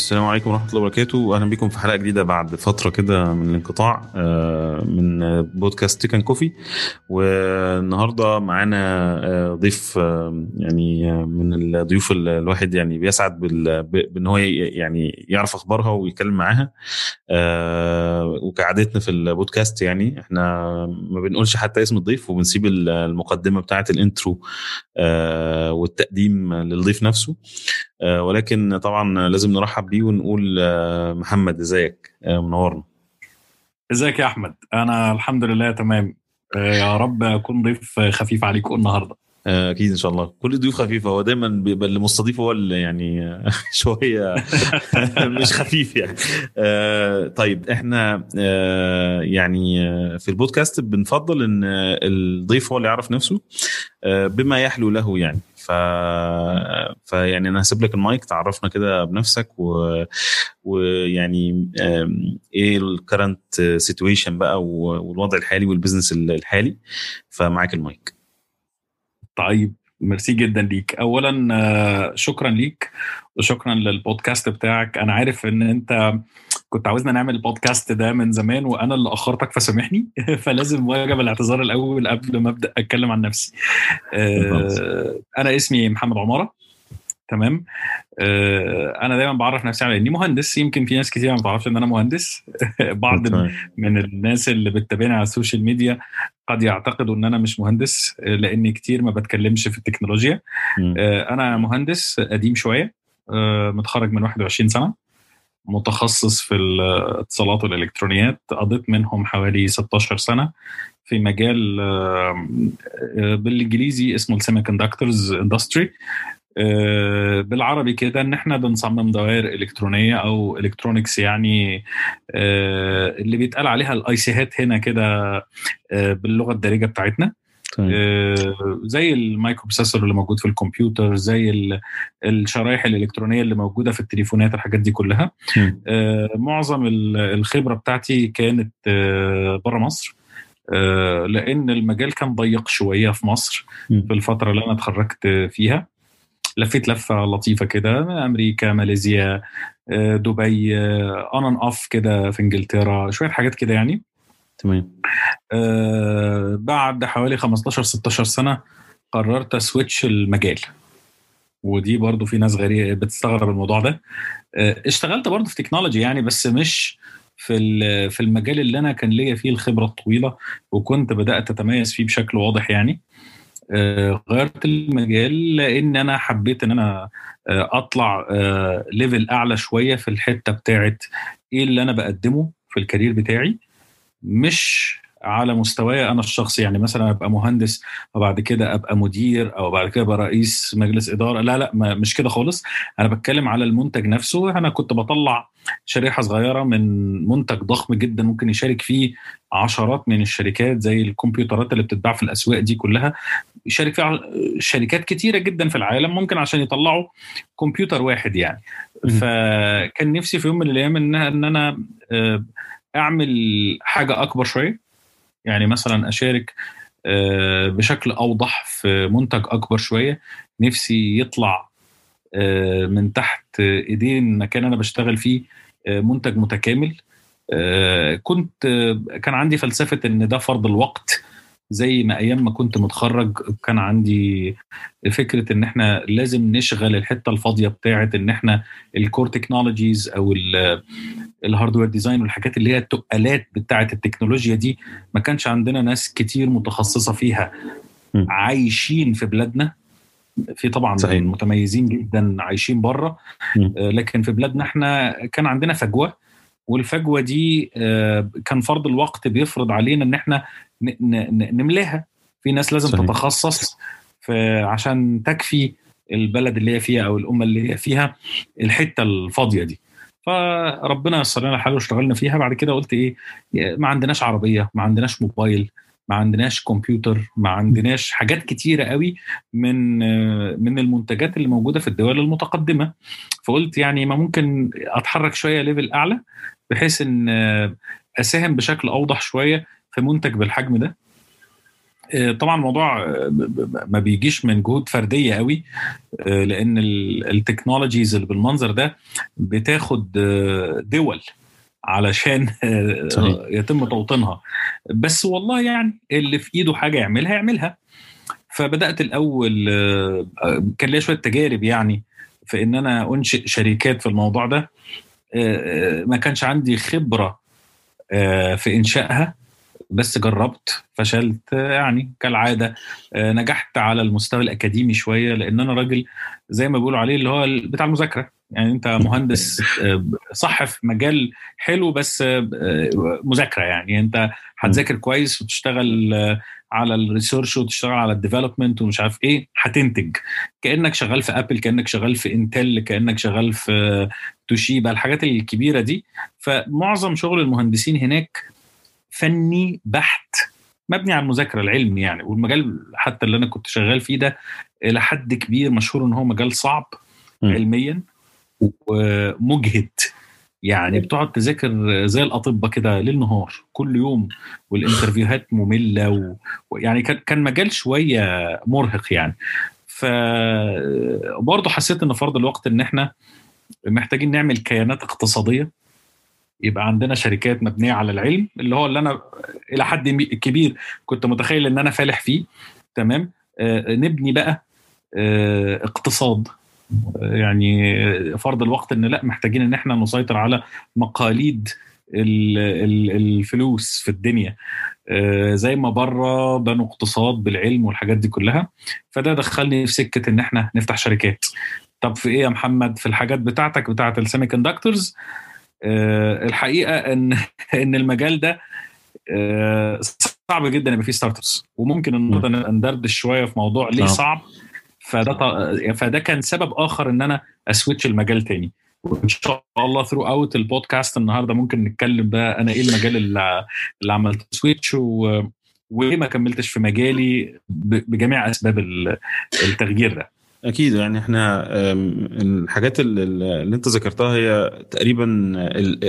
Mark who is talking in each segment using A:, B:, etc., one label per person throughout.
A: السلام عليكم ورحمة الله وبركاته. وأهلا بكم في حلقة جديدة بعد فترة كده من الانقطاع آه، من بودكاست تيكن كوفي والنهاردة معانا آه، ضيف آه، يعني من الضيوف الواحد يعني بيسعد بأن هو يعني يعرف أخبارها ويتكلم معاها. وكعادتنا في البودكاست يعني إحنا ما بنقولش حتى اسم الضيف وبنسيب المقدمة بتاعة ال intro والتقديم للضيف نفسه. ولكن طبعا لازم نرحب بيه ونقول آه، محمد إزيك؟ آه، منورنا.
B: إزيك يا أحمد؟ أنا الحمد لله تمام. آه، يا رب أكون ضيف خفيف عليكم النهارده.
A: أكيد إن شاء الله. كل ضيوف خفيفة. هو دايما بيبقى اللي مستضيف هو اللي يعني شوية مش خفيف يعني. طيب إحنا يعني في البودكاست بنفضل إن الضيف هو اللي يعرف نفسه بما يحلو له يعني. فيعني أنا هسيب لك المايك تعرفنا كده بنفسك و... ويعني إيه ال current situation بقى والوضع الحالي وال business الحالي. فمعاك المايك.
B: طيب ميرسي جدا ليك. اولا آه، شكرا ليك وشكرا للبودكاست بتاعك. أنا عارف إن أنت كنت عاوزنا نعمل البودكاست ده من زمان وأنا اللي أخرتك فسامحني. فلازم واجب الاعتذار الأول قبل ما أبدأ أتكلم عن نفسي. آه، أنا اسمي محمد عمارة. تمام؟ آه، أنا دايما بعرف نفسي على إني مهندس. يمكن في ناس كتير ما تعرفش إن أنا مهندس. بعض من الناس اللي بتتابعني على السوشيال ميديا قد يعتقدوا إن أنا مش مهندس لأني كتير ما بتكلمش في التكنولوجيا. آه، أنا مهندس قديم شوية متخرج من 21 سنة. متخصص في الاتصالات والإلكترونيات قضيت منهم حوالي 16 سنة في مجال آه، بالإنجليزي اسمه ال semiconductors industry بالعربي كده إن إحنا بنصمم دوائر إلكترونية أو electronics يعني آه، اللي بيتقال عليها ال IC هات هنا كده آه، باللغة الدارجة بتاعتنا. آه، زي ال microprocessor اللي موجود في الكمبيوتر زي الشرايح الإلكترونية اللي موجودة في التليفونات الحاجات دي كلها. آه، معظم الخبرة بتاعتي كانت آه، بره مصر. لأن المجال كان ضيق شوية في مصر في الفترة اللي أنا اتخرجت فيها. لفيت لفة لطيفة كده أمريكا ماليزيا دبي on off كده في إنجلترا شوية حاجات كده يعني.
A: تمام.
B: آه بعد حوالي 15 16 سنة قررت أ switch المجال. ودي برضو في ناس غريبه بتستغرب الموضوع ده. آه اشتغلت برضو في technology يعني بس مش في في المجال اللي أنا كان ليا فيه الخبرة الطويلة وكنت بدأت أتميز فيه بشكل واضح يعني. آه غيرت المجال لأن أنا حبيت إن أنا أطلع level أعلى شوية في الحتة بتاعت إيه اللي أنا بقدمه في ال career بتاعي. مش على مستواي أنا الشخصي. يعني مثلا أبقى مهندس وبعد كده أبقى مدير أو بعد كده أبقى رئيس مجلس إدارة. لا لا مش كده خالص. أنا بتكلم على المنتج نفسه. أنا كنت بطلع شريحة صغيرة من منتج ضخم جدا ممكن يشارك فيه عشرات من الشركات زي الكمبيوترات اللي بتتباع في الأسواق دي كلها. يشارك فيها شركات كتيرة جدا في العالم ممكن عشان يطلعوا كمبيوتر واحد يعني. فكان نفسي في يوم من الأيام ان إن أنا آه، أعمل حاجة أكبر شوية. يعني مثلا أشارك آه، بشكل أوضح في منتج أكبر شوية. نفسي يطلع آه، من تحت ايدين مكان أنا بشتغل فيه آه، منتج متكامل. كنت كان عندي فلسفة إن ده فرض الوقت. زي ما أيام ما كنت متخرج كان عندي فكرة إن إحنا لازم نشغل الحتة الفاضية بتاعه إن إحنا ال core technologies أو ال hardware design والحاجات اللي هي التقالات بتاعه التكنولوجيا دي ما كانش عندنا ناس كتير متخصصة فيها. عايشين في بلادنا. في طبعا صحيح. متميزين جدا عايشين بره. لكن في بلادنا إحنا كان عندنا فجوة. والفجوة دي آه، كان فرض الوقت بيفرض علينا إن إحنا نملاها. في ناس لازم صحيح. تتخصص في عشان تكفي البلد اللي هي فيها أو الأمة اللي هي فيها الحتة الفاضية دي. فربنا يسر لنا الحال واشتغلنا فيها. بعد كده قلت إيه ما عندناش عربية ما عندناش موبايل ما عندناش كمبيوتر ما عندناش حاجات كتيرة قوي من من المنتجات اللي موجودة في الدول المتقدمة. فقلت يعني ما ممكن أتحرك شوية ليفل أعلى بحيث إن أساهم بشكل أوضح شوية في منتج بالحجم ده آه، طبعا الموضوع آه، ما بيجيش من جهود فردية قوي آه، لأن التكنولوجيز اللي بالمنظر ده بتاخد دول علشان صحيح. يتم توطينها. بس والله يعني اللي في إيده حاجة يعملها يعملها. فبدأت الأول كان ليا شوية تجارب يعني في إن أنا أنشئ شركات في الموضوع ده ما كانش عندي خبرة في إنشائها. بس جربت فشلت يعني كالعادة آه، نجحت على المستوى الأكاديمي شوية لأن أنا راجل زي ما بيقولوا عليه اللي هو بتاع المذاكرة. يعني أنت مهندس آه، صح في مجال حلو بس آه، مذاكرة يعني. أنت هتذاكر كويس وتشتغل على ال research وتشتغل على ال development ومش عارف إيه هتنتج. كأنك شغال في ابل كأنك شغال في انتل كأنك شغال في توشيبا الحاجات الكبيرة دي. فمعظم شغل المهندسين هناك فني بحت مبني على المذاكرة العلم يعني والمجال حتى اللي أنا كنت شغال فيه ده إلى حد كبير مشهور إن هو مجال صعب م. علميا ومجهد. يعني بتقعد تذاكر زي الأطباء كده ليل نهار كل يوم والإنترفيوهات مملة ويعني كان كان مجال شوية مرهق يعني. فبرضه حسيت إن فرض الوقت إن إحنا محتاجين نعمل كيانات اقتصادية يبقى عندنا شركات مبنية على العلم اللي هو اللي أنا إلى حد كبير كنت متخيل إن أنا فالح فيه تمام؟ آه نبني بقى آه اقتصاد. يعني فرض الوقت إن لأ محتاجين إن إحنا نسيطر على مقاليد الفلوس في الدنيا. آه زي ما بره بنوا اقتصاد بالعلم والحاجات دي كلها فده دخلني في سكة إن إحنا نفتح شركات. طب في إيه يا محمد؟ في الحاجات بتاعتك بتاعت السيمي كوندكتورز الحقيقة إن إن المجال ده آه، صعب جدا يبقى فيه startups وممكن النهارده ندردش شوية في موضوع ليه نعم. صعب. فده فده كان سبب آخر إن أنا أ switch المجال تاني. وإن شاء الله throughout البودكاست النهارده ممكن نتكلم بقى أنا إيه المجال اللي, اللي عملت switch و... وليه ما كملتش في مجالي بجميع أسباب التغيير ده.
A: أكيد يعني إحنا الحاجات اللي أنت ذكرتها هي تقريبا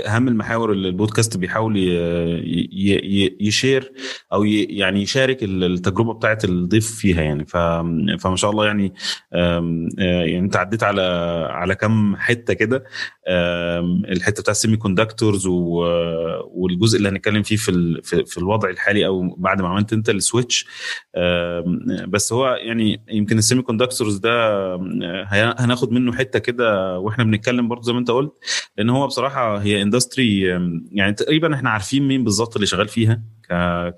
A: أهم المحاور اللي البودكاست بيحاول يشير أو يعني يشارك التجربة بتاعت الضيف فيها يعني. فما شاء الله يعني يعني أنت عديت على على كم حتة كده. الحتة بتاع ال semiconductors والجزء اللي هنتكلم فيه في في الوضع الحالي أو بعد ما عملت أنت ال switch بس هو يعني يمكن ال semiconductors ده هناخد منه حتة كده وإحنا بنتكلم برضه زي ما انت قلت لأن هو بصراحة هي industry يعني تقريبا إحنا عارفين مين بالظبط اللي شغال فيها.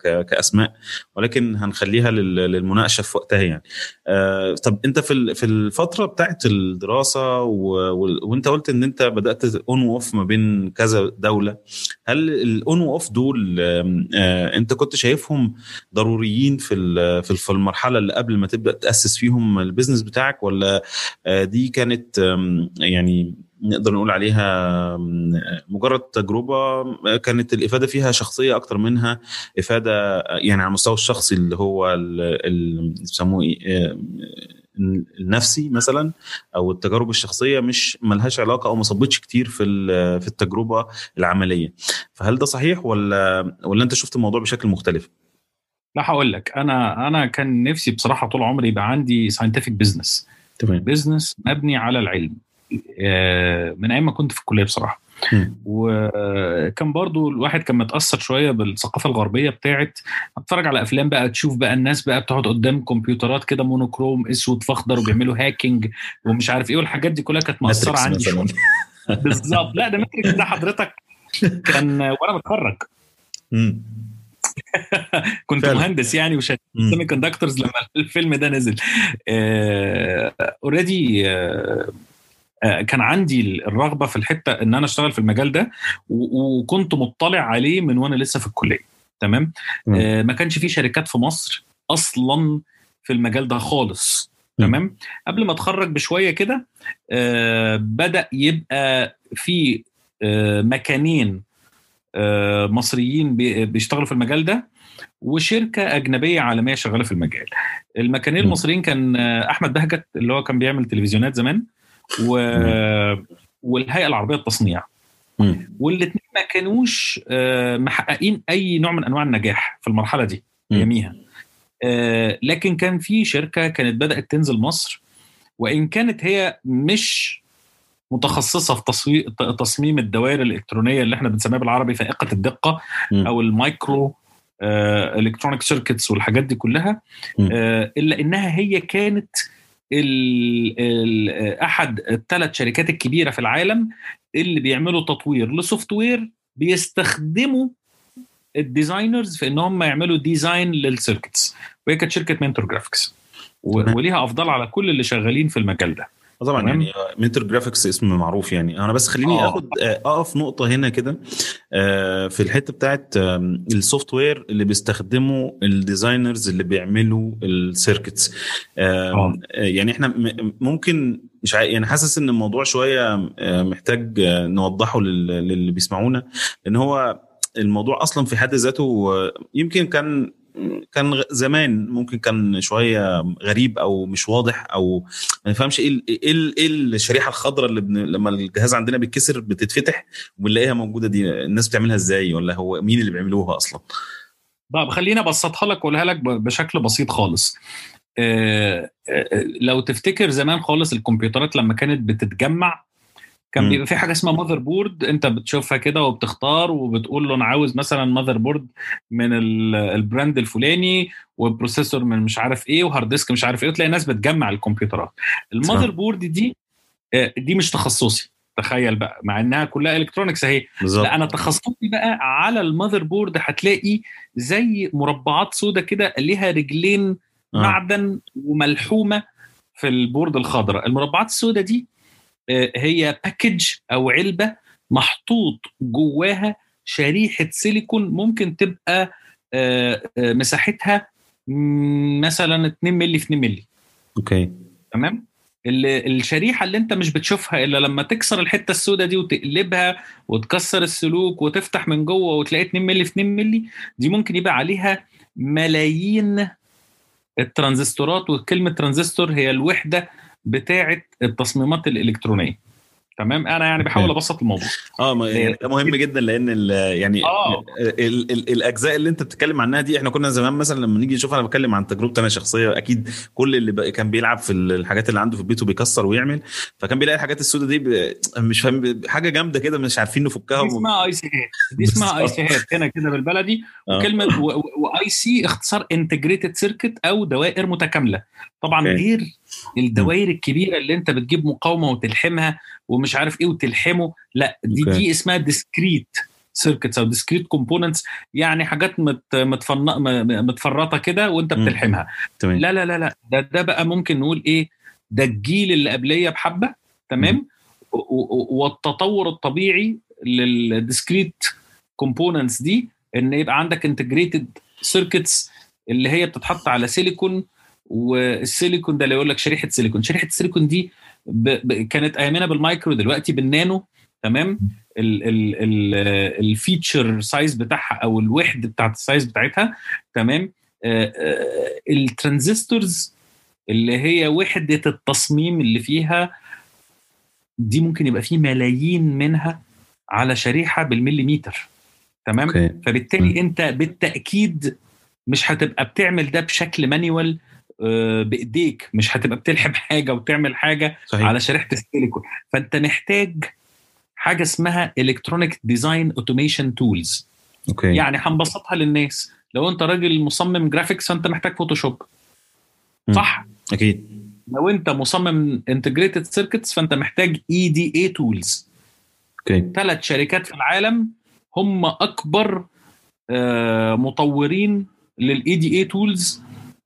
A: كأسماء ولكن هنخليها للمناقشة في وقتها يعني. آه، طب أنت في في الفترة بتاعت الدراسة وأنت قلت إن أنت بدأت on و off ما بين كذا دولة هل الاون واوف دول آه، أنت كنت شايفهم ضروريين في في المرحلة اللي قبل ما تبدأ تأسس فيهم البيزنس بتاعك ولا آه، دي كانت يعني نقدر نقول عليها مجرد تجربة كانت الإفادة فيها شخصية أكتر منها إفادة يعني على المستوى الشخصي اللي هو بيسموه إيه النفسي مثلا أو التجارب الشخصية مش ملهاش علاقة أو ما صبتش كتير في في التجربة العملية. فهل ده صحيح ولا ولا أنت شفت الموضوع بشكل مختلف؟
B: لا هقول لك. أنا أنا كان نفسي بصراحة طول عمري يبقى عندي scientific business تمام. business مبني على العلم. من أيام ما كنت في الكلية بصراحة. وكان برضو الواحد كان متأثر شوية بالثقافة الغربية بتاعت أتفرج على أفلام بقى تشوف بقى الناس بقى بتقعد قدام كمبيوترات كده monochrome أسود فأخضر وبيعملوا hacking ومش عارف إيه والحاجات دي كلها كانت مأثرة عندي بالظبط. لا ده Matrix ده حضرتك كان وأنا بتخرج كنت فعلا. مهندس يعني وشغال semiconductors لما الفيلم ده نزل. already آه آه، كان عندي الرغبة في الحتة إن أنا أشتغل في المجال ده وكنت مطلع عليه من وأنا لسه في الكلية تمام؟ آه ما كانش في شركات في مصر أصلا في المجال ده خالص تمام؟ قبل ما أتخرج بشوية كده آه بدأ يبقى في آه مكانين آه مصريين بيشتغلوا في المجال ده وشركة أجنبية عالمية شغالة في المجال. المكانين المصريين كان آه، أحمد بهجت اللي هو كان بيعمل تلفزيونات زمان و... والهيئة العربية للتصنيع. والاثنين ما كانوش آه، محققين أي نوع من أنواع النجاح في المرحلة دي يميها آه لكن كان في شركة كانت بدأت تنزل مصر وإن كانت هي مش متخصصة في تصميم الدوائر الإلكترونية اللي إحنا بنسميها بالعربي فائقة الدقة م. أو ال microelectronic circuits والحاجات دي كلها آه إلا إنها هي كانت ال ال أحد الثلاث شركات الكبيرة في العالم اللي بيعملوا تطوير ل software بيستخدموا ال designers في إن هم يعملوا design لل circuits وهي كانت شركة Mentor Graphics وليها أفضل على كل اللي شغالين في المجال ده.
A: طبعا يعني منتور جرافيكس اسم معروف يعني أنا بس خليني آه. آخد أقف نقطة هنا كده في الحتة بتاعت ال software اللي بيستخدموا ال designers اللي بيعملوا ال circuits آه. يعني إحنا ممكن مش يعني حاسس إن الموضوع شوية محتاج نوضحه للي بيسمعونا لأن هو الموضوع أصلا في حد ذاته يمكن كان كان زمان ممكن كان شوية غريب أو مش واضح أو ما نفهمش إيه إيه إيه الشريحة الخضراء اللي بن... لما الجهاز عندنا بيتكسر بتتفتح وبنلاقيها موجودة دي الناس بتعملها إزاي ولا هو مين اللي بيعملوها أصلا؟
B: طب خليني أبسطها لك وأقولها لك بشكل بسيط خالص. آه لو تفتكر زمان خالص الكمبيوترات لما كانت بتتجمع كان بيبقى في حاجة اسمها motherboard انت بتشوفها كده وبتختار وبتقول له أنا عاوز مثلا motherboard من ال brand الفلاني و processor من مش عارف إيه و hard disk مش عارف إيه وتلاقي ناس بتجمع الكمبيوترات. ال motherboard دي دي مش تخصصي. تخيل بقى مع إنها كلها electronics أهي. لا أنا تخصصي بقى على ال motherboard هتلاقي زي مربعات سودة كده ليها رجلين آه. معدن وملحومة في ال board الخضراء. المربعات السوداء دي هي package أو علبة محطوط جواها شريحة سيليكون ممكن تبقى مساحتها مثلا 2 مللي في 2 مللي.
A: okay.
B: تمام؟ الشريحة اللي أنت مش بتشوفها إلا لما تكسر الحتة السوداء دي وتقلبها وتكسر السلوك وتفتح من جوه وتلاقي 2 مللي في 2 مللي دي ممكن يبقى عليها ملايين الترانزستورات وكلمة ترانزستور هي الوحدة بتاعة التصميمات الإلكترونية. تمام؟ أنا يعني بحاول أبسط الموضوع.
A: آه ما يعني ده مهم جدا لأن ال يعني آه. ال ال الأجزاء اللي أنت بتتكلم عنها دي إحنا كنا زمان مثلا لما نيجي نشوف أنا بتكلم عن تجربتي أنا الشخصيه أكيد كل اللي كان بيلعب في الحاجات اللي عنده في البيت وبيكسر ويعمل فكان بيلاقي الحاجات السوداء دي مش فاهم حاجة جامدة كده مش عارفين نفكها
B: دي اسمها IC هات دي اسمها IC هات هنا كده بالبلدي. وكلمة و IC اختصار integrated circuit أو دوائر متكاملة. طبعا غير الدوائر الكبيرة اللي انت بتجيب مقاومة وتلحمها ومش عارف إيه وتلحمه لا دي okay. دي اسمها discrete circuits أو discrete components يعني حاجات مت متفن... متفرطة كده وانت بتلحمها. تمام. لا لا لا لا ده ده بقى ممكن نقول إيه ده الجيل اللي قبلية بحبة تمام؟ والتطور الطبيعي لل discrete components دي ان يبقى عندك integrated circuits اللي هي بتتحط على سيليكون والسيليكون ده اللي يقول لك شريحة سيليكون. شريحة السيليكون دي ب... ب... كانت ايامنا بالمايكرو دلوقتي بالنانو تمام؟ ال feature size بتاعها أو الوحده بتاعت ال size بتاعتها تمام؟ ال transistors اللي هي وحدة التصميم اللي فيها دي ممكن يبقى فيه ملايين منها على شريحة بالمليمتر تمام؟ okay. فبالتالي أنت بالتأكيد مش هتبقى بتعمل ده بشكل manual بإيديك. مش هتبقى بتلحم حاجة وتعمل حاجة صحيح. على شريحة السيليكون. فأنت محتاج حاجة اسمها electronic design automation tools
A: okay.
B: يعني هنبسطها للناس. لو أنت راجل مصمم graphics فأنت محتاج Photoshop صح؟
A: أكيد.
B: لو أنت مصمم integrated circuits فأنت محتاج EDA tools
A: okay.
B: ثلاث شركات في العالم هم أكبر آه مطورين لل EDA tools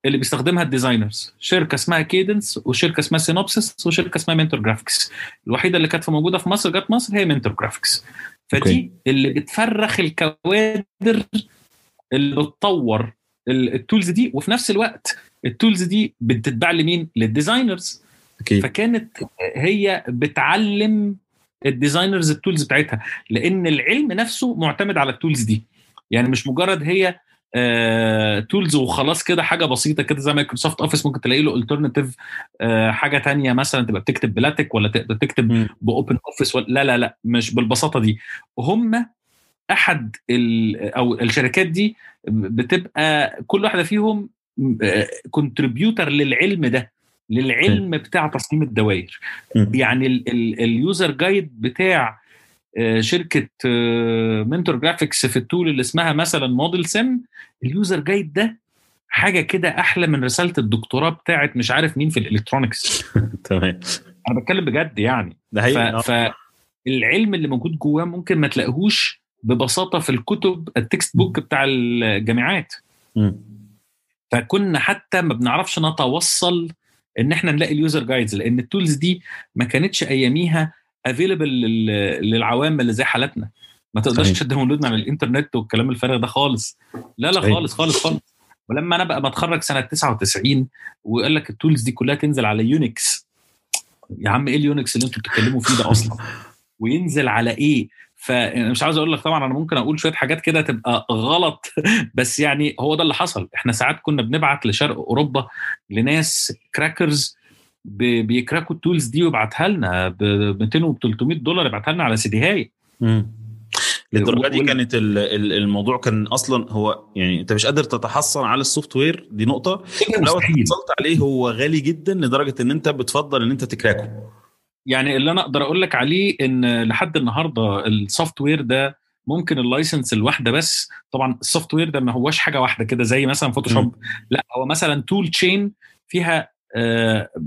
B: اللي بيستخدمها ال designers. شركة اسمها Cadence وشركة اسمها Synopsys وشركة اسمها Mentor Graphics الوحيدة اللي كانت موجودة في مصر جت مصر هي Mentor Graphics فدي okay. اللي بتفرخ الكوادر اللي بتطور ال tools دي وفي نفس الوقت ال tools دي بتتباع لمين؟ لل designers.
A: okay.
B: فكانت هي بتعلم ال designers ال tools بتاعتها لأن العلم نفسه معتمد على ال tools دي. يعني مش مجرد هي tools وخلاص كده حاجة بسيطة كده زي Microsoft Office ممكن تلاقي له alternative آه، حاجة تانية مثلا تبقى بتكتب بلاتك ولا تكتب ب OpenOffice ولا لا لا لا مش بالبساطة دي. هم أحد أو الشركات دي بتبقى كل واحدة فيهم contributor للعلم ده للعلم بتاع تصميم الدوائر. يعني ال- ال- ال user guide بتاع آه، شركة منتور جرافيكس في ال tool اللي اسمها مثلا ModelSim ال user guide ده حاجة كده أحلى من رسالة الدكتوراه بتاعت مش عارف مين في ال electronics
A: تمام.
B: أنا بتكلم بجد يعني.
A: ده
B: ف...
A: حقيقي آه.
B: فالعلم اللي موجود جواه ممكن ما تلاقيهوش ببساطة في الكتب ال textbook بتاع الجامعات.
A: مم.
B: فكنا حتى ما بنعرفش نتوصل إن إحنا نلاقي ال user guides لأن ال tools دي ما كانتش أياميها available للعوام اللي زي حالتنا. ما تقدرش
A: صحيح.
B: ت download نا من الإنترنت والكلام الفارغ ده خالص. لا لا
A: صحيح.
B: خالص خالص خالص. ولما أنا بقى بتخرج سنة 99 وقال لك ال tools دي كلها تنزل على Unix يا عم إيه ال Unix اللي أنتوا بتتكلموا فيه ده أصلا؟ وينزل على إيه؟ فانا مش عاوز أقول لك طبعا أنا ممكن أقول شوية حاجات كده تبقى غلط. بس يعني هو ده اللي حصل. إحنا ساعات كنا بنبعت لشرق أوروبا لناس crackers بي crack وا ال tools دي ويبعتها لنا ب 200 و 300 دولار يبعتها لنا على سي دي.
A: للدرجة دي كانت ال- ال- الموضوع كان أصلا هو يعني أنت مش قادر تتحصل على ال software دي نقطة. لو حصلت عليه هو غالي جدا لدرجة إن أنت بتفضل إن أنت ت crack ه
B: يعني اللي أنا أقدر أقول لك عليه إن لحد النهارده ال software ده ممكن ال license الواحدة بس. طبعا ال software ده ما هوش حاجة واحدة كده زي مثلا Photoshop لا هو مثلا tool chain فيها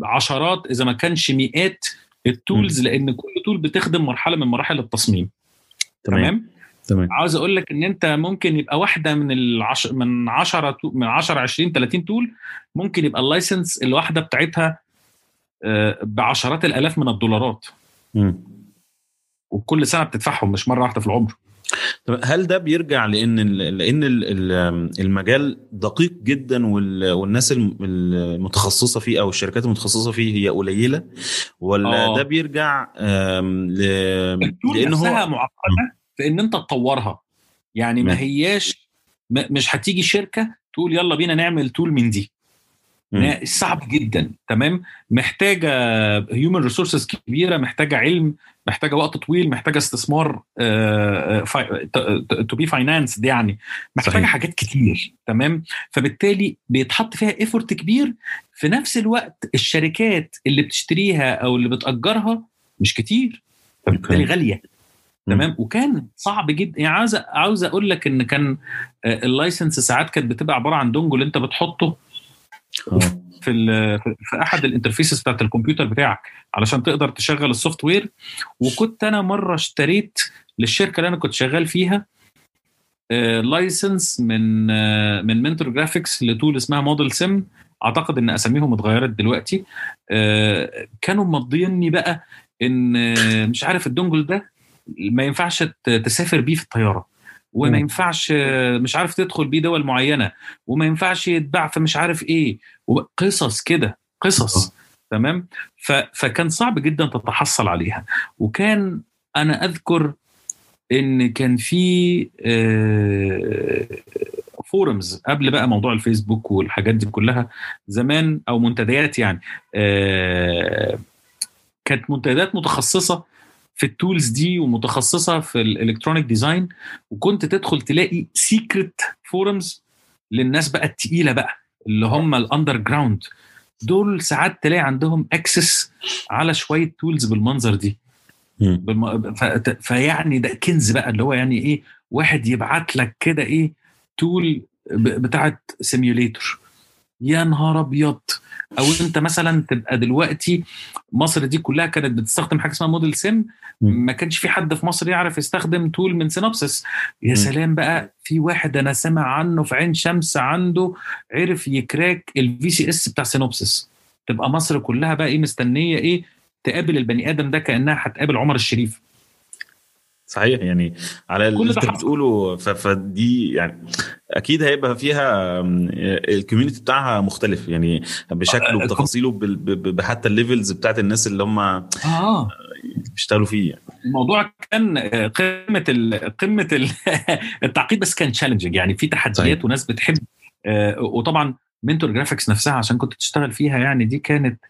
B: عشرات إذا ما كانش مئات ال tools لأن كل tool بتخدم مرحلة من مراحل التصميم.
A: تمام.
B: تمام؟
A: تمام.
B: عاوز أقول لك إن أنت ممكن يبقى واحدة من العش... من 10 to- من 10 20 30 tool ممكن يبقى اللايسنس الواحدة بتاعتها آه، بعشرات الآلاف من الدولارات.
A: مم.
B: وكل سنة بتدفعهم مش مرة واحدة في العمر.
A: طب هل ده بيرجع لأن لأن ال- ال- المجال دقيق جدا وال- والناس الم- المتخصصة فيه أو الشركات المتخصصة فيه هي قليلة ولا
B: آه.
A: ده بيرجع ل...
B: لأن
A: هو
B: معقدة في إن أنت تطورها يعني ما. هياش مش هتيجي شركة تقول يلا بينا نعمل tool من دي صعب جدا تمام محتاجة human resources كبيرة محتاجة علم محتاجة وقت طويل محتاجة استثمار to be financed يعني محتاجة
A: صحيح.
B: حاجات كتير تمام فبالتالي بيتحط فيها effort كبير في نفس الوقت الشركات اللي بتشتريها أو اللي بتأجرها مش كتير فبالتالي.
A: غالية.
B: تمام وكان صعب جدا يعني عاوز عاوز أقول لك إن كان ال license ساعات كانت بتبقى عبارة عن dongle أنت بتحطه. في ال- في في أحد ال interfaces بتاعت الكمبيوتر بتاعك علشان تقدر تشغل ال software. وكنت أنا مرة اشتريت للشركة اللي أنا كنت شغال فيها license من آه، من منتور جرافيكس ل tool اسمها ModelSim أعتقد إن أساميهم اتغيرت دلوقتي. آه، كانوا مضيني بقى إن آه، مش عارف ال dongle ده ما ينفعش تسافر بيه في الطيارة. وما. ينفعش آه، مش عارف تدخل بيه دول معينة وما ينفعش يتباع في مش عارف إيه قصص كده قصص تمام؟ ف... فكان صعب جدا تتحصل عليها. وكان أنا أذكر إن كان في آه، forums قبل بقى موضوع الفيسبوك والحاجات دي كلها زمان أو منتديات يعني آه، كانت منتديات متخصصة في ال tools دي ومتخصصة في ال electronic design وكنت تدخل تلاقي secret forums للناس بقى التقيلة بقى اللي هم ال underground دول ساعات تلاقي عندهم access على شوية tools بالمنظر دي. بالم... ف... فيعني ده كنز بقى اللي هو يعني إيه واحد يبعت لك كده إيه tool ب... بتاعت simulator يا نهار أبيض! أو أنت مثلا تبقى دلوقتي مصر دي كلها كانت بتستخدم حاجة اسمها ModelSim
A: مم.
B: ما كانش في حد في مصر يعرف يستخدم tool من Synopsys يا. سلام بقى في واحد أنا سامع عنه في عين شمس عنده عرف ي crack ال VCS بتاع Synopsys تبقى مصر كلها بقى إيه مستنية إيه تقابل البني آدم ده كأنها هتقابل عمر الشريف
A: صحيح يعني على اللي انت. بتقوله فدي يعني أكيد هيبقى فيها ال community بتاعها مختلف يعني بشكله
B: آه،
A: بتفاصيله بال- ب- ب- بحتى ال levels بتاعت الناس اللي هم
B: آه
A: بيشتغلوا فيه يعني.
B: الموضوع كان آه، قمة ال قمة ال التعقيد بس كان challenging يعني في تحديات
A: صحيح.
B: وناس بتحب آه، وطبعا منتور جرافيكس نفسها عشان كنت تشتغل فيها يعني دي كانت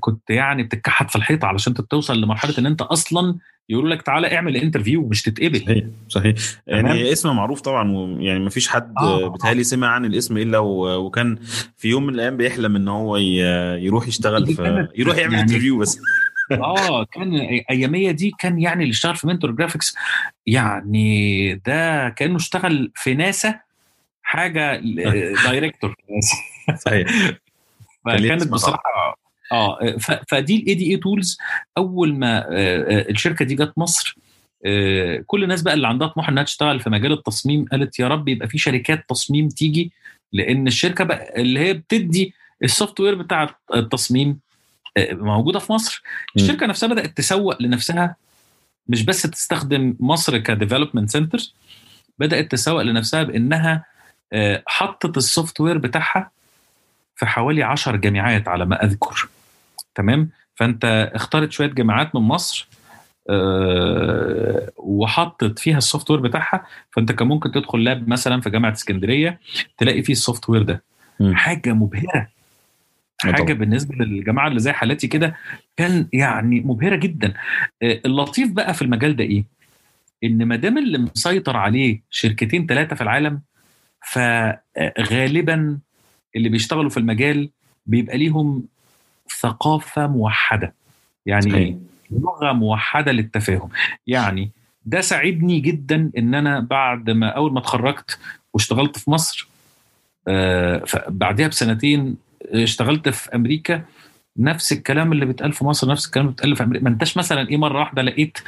B: كنت يعني بتتكحت في الحيطة علشان توصل لمرحلة إن أنت أصلا يقولوا لك تعالى اعمل interview مش تتقبل.
A: صحيح صحيح.
B: تمام.
A: يعني اسم معروف طبعا يعني ما فيش حد
B: آه.
A: بيتهيألي سمع عن الاسم إلا وكان في يوم من الأيام بيحلم إن هو يروح يشتغل في يروح يعمل
B: يعني-
A: interview بس.
B: آه كان أيامية دي كان يعني اللي اشتغل في منتور جرافيكس يعني ده كأنه اشتغل في ناسا حاجة director
A: صحيح.
B: فكانت بصراحة آه فدي ال EDA tools أول ما آه، آه، الشركة دي جت مصر آه، كل الناس بقى اللي عندها طموح إنها تشتغل في مجال التصميم قالت يا رب يبقى في شركات تصميم تيجي لأن الشركة بقى اللي هي بتدي ال software بتاع التصميم موجودة في مصر. الشركة نفسها بدأت تسوق لنفسها مش بس تستخدم مصر ك development center بدأت تسوق لنفسها بإنها حطت ال software بتاعها في حوالي 10 جامعات على ما أذكر تمام؟ فأنت اختارت شوية جامعات من مصر آه، وحطت فيها ال software بتاعها فأنت كان ممكن تدخل lab مثلا في جامعة اسكندرية تلاقي فيه ال software ده. حاجة مبهرة.
A: آه
B: حاجة
A: طبعاً.
B: بالنسبة للجماعة اللي زي حالتي كده كان يعني مبهرة جدا. آه، اللطيف بقى في المجال ده إيه؟ إن ما دام اللي مسيطر عليه شركتين ثلاثة في العالم فغالبا اللي بيشتغلوا في المجال بيبقى ليهم ثقافة موحدة. يعني
A: صحيح.
B: إيه لغة موحدة للتفاهم. يعني ده ساعدني جدا إن أنا بعد ما أول ما اتخرجت واشتغلت في مصر آه، بعدها بسنتين اشتغلت في أمريكا. نفس الكلام اللي بيتقال في مصر نفس الكلام اللي بيتقال في أمريكا. ما أنتش مثلا إيه مرة واحدة لقيت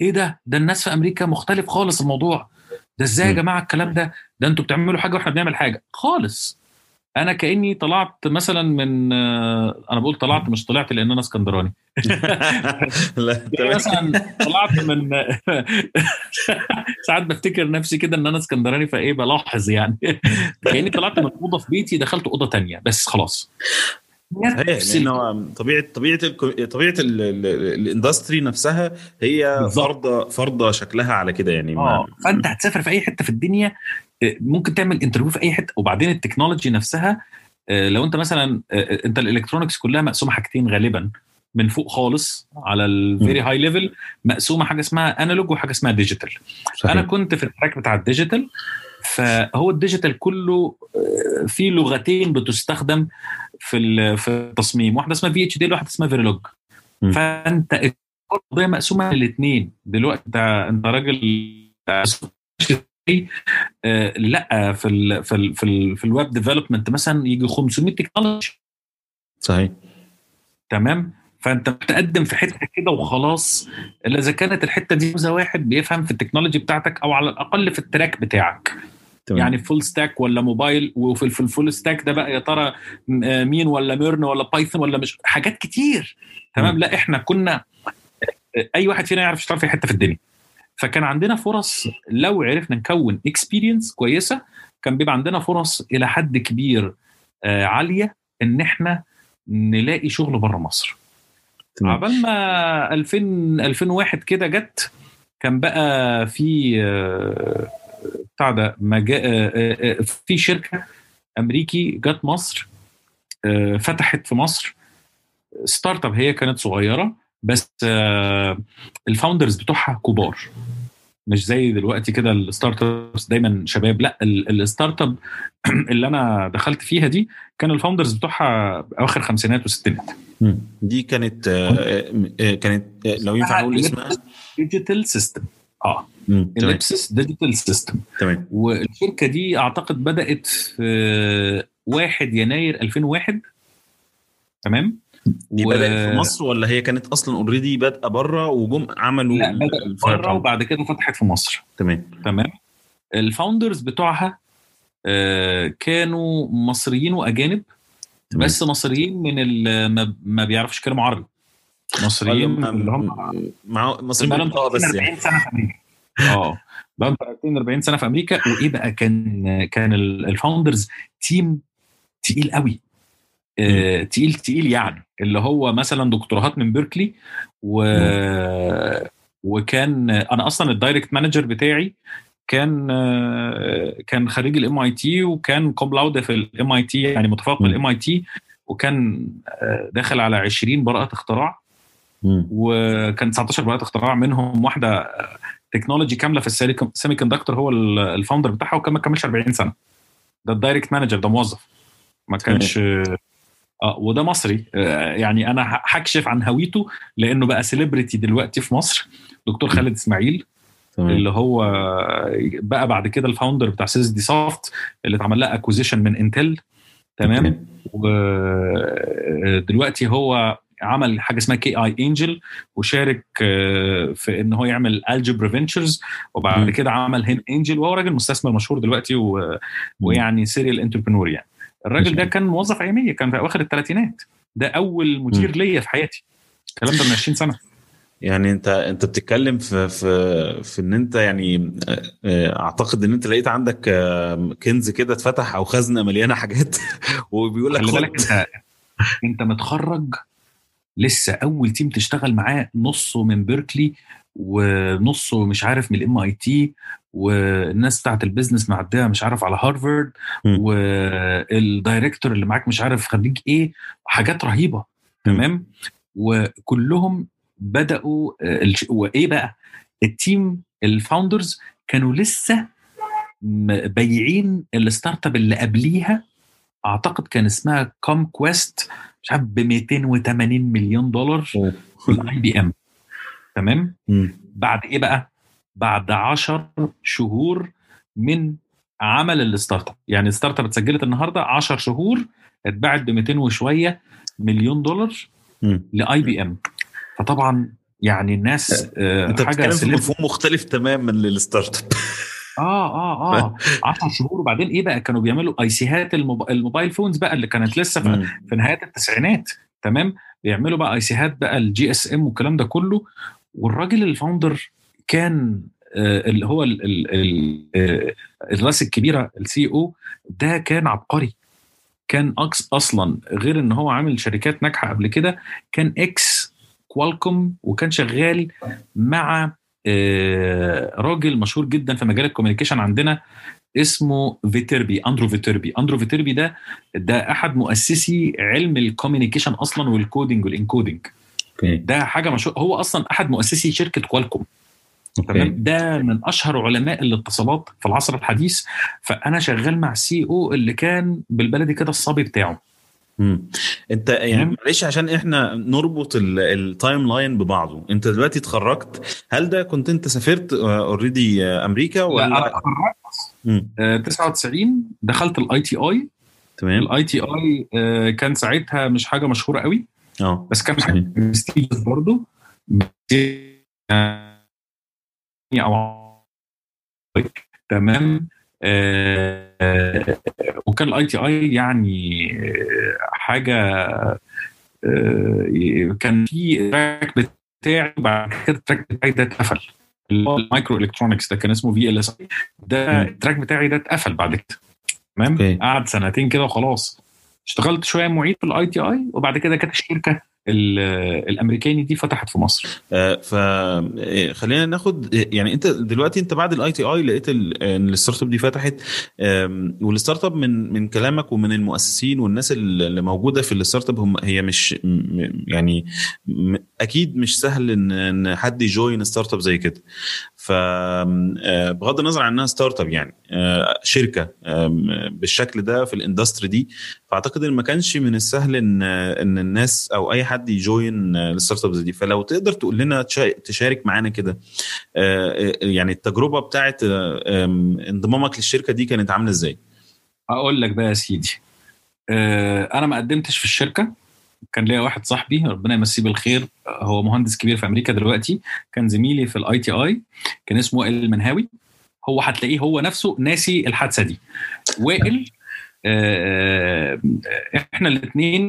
B: إيه ده؟ ده الناس في أمريكا مختلف خالص الموضوع. ده إزاي يا. جماعة الكلام ده؟ ده أنتوا بتعملوا حاجة وإحنا بنعمل حاجة. خالص. أنا كأني طلعت مثلا من آه، أنا بقول طلعت مش طلعت لأن أنا اسكندراني
A: لا
B: يعني. مثلا طلعت من ساعات بفتكر نفسي كده إن أنا اسكندراني فإيه بلاحظ يعني كأني طلعت من أوضة في بيتي دخلت أوضة تانية بس خلاص
A: صحيح
B: نفس
A: لأن هو طبيعة طبيعة ال- طبيعة ال- ال- ال industry نفسها هي. فرضة فرضة شكلها على كده يعني
B: آه فأنت هتسافر في أي حتة في الدنيا آه، ممكن تعمل interview في أي حتة وبعدين ال technology نفسها آه، لو أنت مثلا آه، أنت ال electronics كلها مقسومة حاجتين غالبا من فوق خالص على ال very high level مقسومة حاجة اسمها analog وحاجة اسمها
A: digital.
B: أنا كنت في ال track بتاع ال digital فهو ال digital كله فيه لغتين بتستخدم في في التصميم. واحدة اسمها VHDL وواحده اسمها Verilog
A: م.
B: فأنت القضية مقسومه الاثنين دلوقتي انت انت راجل آه، لأ في ال في ال في, ال في ال web development مثلا يجي 500 technology
A: صحيح.
B: تمام؟ فأنت بتقدم في حتة كده وخلاص. إلا إذا كانت الحتة دي واحد بيفهم في ال technology بتاعتك أو على الأقل في ال track بتاعك.
A: تمام.
B: يعني full stack ولا موبايل وفي في ال full stack ده بقى يا ترى آه، MEAN ولا MERN ولا Python ولا مش حاجات كتير تمام
A: م.
B: لا إحنا كنا آه، أي واحد فينا يعرف يشتغل في حتة في الدنيا فكان عندنا فرص لو عرفنا نكون experience كويسة كان بيبقى عندنا فرص إلى حد كبير آه، عالية إن إحنا نلاقي شغل بره مصر
A: تمام.
B: عبال ما 2000 2001 كده جت كان بقى في آه، بتاع ده مجا... آه، آه، آه، في شركة أمريكي جت مصر فتحت في مصر startup هي كانت صغيرة بس ال founders بتوعها كبار. مش زي دلوقتي كده ال startups دايما شباب لا ال- ال startup اللي أنا دخلت فيها دي كان ال founders بتوعها أواخر خمسينات وستينات.
A: دي كانت كانت لو ينفع أقول اسمها؟
B: Digital
A: System آه.
B: Ellipsis Digital System.
A: تمام.
B: والشركة دي أعتقد بدأت في 1 يناير 2001 تمام؟
A: دي
B: و-
A: بدأت في مصر ولا هي كانت أصلا already بادئة بره وجم عملوا
B: لا
A: بدأت
B: بره؟ وبعد كده فتحت في مصر.
A: تمام.
B: تمام؟ ال founders بتوعها آه، كانوا مصريين وأجانب
A: تمام.
B: بس مصريين من ال- ما- ما بيعرفوش يتكلموا عربي. مصريين اللي هم
A: مع مصريين بس
B: 30 يعني40 سنة آه. بقالهم 30 40 سنة في أمريكا وإيه بقى كان كان ال- ال founders team تقيل قوي. آه، تقيل تقيل يعني. اللي هو مثلا دكتوراهات من Berkeley و وكان أنا أصلا ال direct manager بتاعي كان آه، كان خريج ال MIT وكان cum laude في ال MIT يعني متفوق
A: مم.
B: ال MIT وكان آه، داخل على 20 براءة اختراع. وكان 19 براءة اختراع منهم واحدة technology كاملة في ال semiconductor هو ال- ال founder بتاعها وكان ما كملش 40 سنة. ده ال direct manager ده موظف. ما كانش آه وده مصري. آه، يعني أنا هكشف عن هويته لأنه بقى celebrity دلوقتي في مصر. دكتور خالد إسماعيل
A: تمام.
B: اللي هو بقى بعد كده ال founder بتاع SySDSoft اللي اتعمل لها acquisition من Intel تمام. ودلوقتي هو عمل حاجة اسمها KI Angel وشارك آه، في إن هو يعمل Algebra Ventures وبعد. كده عمل HIM Angel وهو راجل مستثمر مشهور دلوقتي و... ويعني serial entrepreneur يعني الراجل ده كان موظف أيامية كان في أواخر الثلاثينات ده أول مدير. ليا في حياتي الكلام ده من 20 سنة
A: يعني أنت أنت بتتكلم في في في إن أنت يعني آه، آه، أعتقد إن أنت لقيت عندك كنز كده اتفتح أو خزنة مليانة حاجات وبيقول لك
B: خلي. بالك أنت أنت متخرج لسه أول team تشتغل معاه نصه من Berkeley ونصه مش عارف من ال MIT والناس بتاعت ال business معديه مش عارف على هارفارد.
A: وال
B: director اللي معاك مش عارف خريج إيه حاجات
A: رهيبة.
B: تمام وكلهم بدأوا آه، وإيه بقى ال team ال founders كانوا لسه بايعين ال startup اللي قبليها أعتقد كان اسمها ComQuest مش عارف ب 280 مليون دولار ال IBM تمام. بعد إيه بقى؟ بعد 10 شهور من عمل ال startup يعني ال startup اتسجلت النهارده 10 شهور اتباعت ب 200 وشوية مليون دولار. ل IBM فطبعا يعني الناس آه
A: انت
B: حاجة
A: بتتكلم في مفهوم مختلف تماما لل startup
B: آه آه آه. 10 شهور وبعدين إيه بقى؟ كانوا بيعملوا IC هات ال mob... ال mobile phones بقى اللي كانت لسه في,
A: مم.
B: في نهاية التسعينات تمام؟ بيعملوا بقى IC هات بقى ال GSM والكلام ده كله والراجل ال founder كان آه اللي هو ال ال ال آه الراس الكبيرة ال CEO ده كان عبقري. كان ex أصلا غير إن هو عامل شركات ناجحة قبل كده كان ex Qualcomm وكان شغال مع راجل مشهور جدا في مجال ال communication عندنا اسمه Viterbi Andrew Viterbi Andrew Viterbi ده ده أحد مؤسسي علم ال communication أصلا وال
A: coding وال encoding.
B: ده حاجة مشهور هو أصلا أحد مؤسسي شركة Qualcomm. تمام؟ ده من أشهر علماء الاتصالات في العصر الحديث. فأنا شغال مع ال CEO اللي كان بالبلدي كده الصبي بتاعه.
A: مم. انت يعني. معلش عشان إحنا نربط ال- ال timeline ببعضه انت دلوقتي اتخرجت هل ده كنت انت سافرت already أمريكا
B: لا أنا
A: ولا
B: اتخرجت
A: مم.
B: آه، 99 دخلت ال ITI
A: تمام
B: ال ITI كان ساعتها مش حاجة مشهورة قوي
A: آه
B: بس كان. حاجة برضه آه، أو تمام آه، آه، وكان ال ITI يعني آه، حاجة آه، كان في track بتاعي بعد كده ال track بتاعي ده اتقفل. اللي هو ال microelectronics ده كان اسمه في VLSI ده.
A: ال
B: track بتاعي ده اتقفل بعد كده. تمام. قعد سنتين كده وخلاص. اشتغلت شوية معيد في ال ITI وبعد كده كانت الشركة ال- الأمريكاني دي فتحت في مصر.
A: آه، ف آه، خلينا ناخد يعني أنت دلوقتي أنت بعد ال ITI لقيت إن ال startup دي فتحت وال startup من من كلامك ومن المؤسسين والناس اللي موجودة في ال startup هم هي مش يعني أكيد مش سهل إن حد ي join startup زي كده. ف آه، النظر عن إنها startup يعني آه، شركة بالشكل ده في ال industry دي فأعتقد إن ما كانش من السهل إن إن الناس أو أي حد ي join ال startups دي فلو تقدر تقول لنا تشا- تشارك معانا كده آه، آه، يعني التجربة بتاعت آه، انضمامك للشركة دي كانت عاملة إزاي؟
B: أقول لك بقى يا سيدي آه، أنا ما قدمتش في الشركة كان ليا واحد صاحبي ربنا يمسيه بالخير آه، هو مهندس كبير في أمريكا دلوقتي كان زميلي في ال ITI كان اسمه وائل المنهاوي. هو هتلاقيه هو نفسه ناسي الحادثة دي. وائل آه، آه، إحنا الاثنين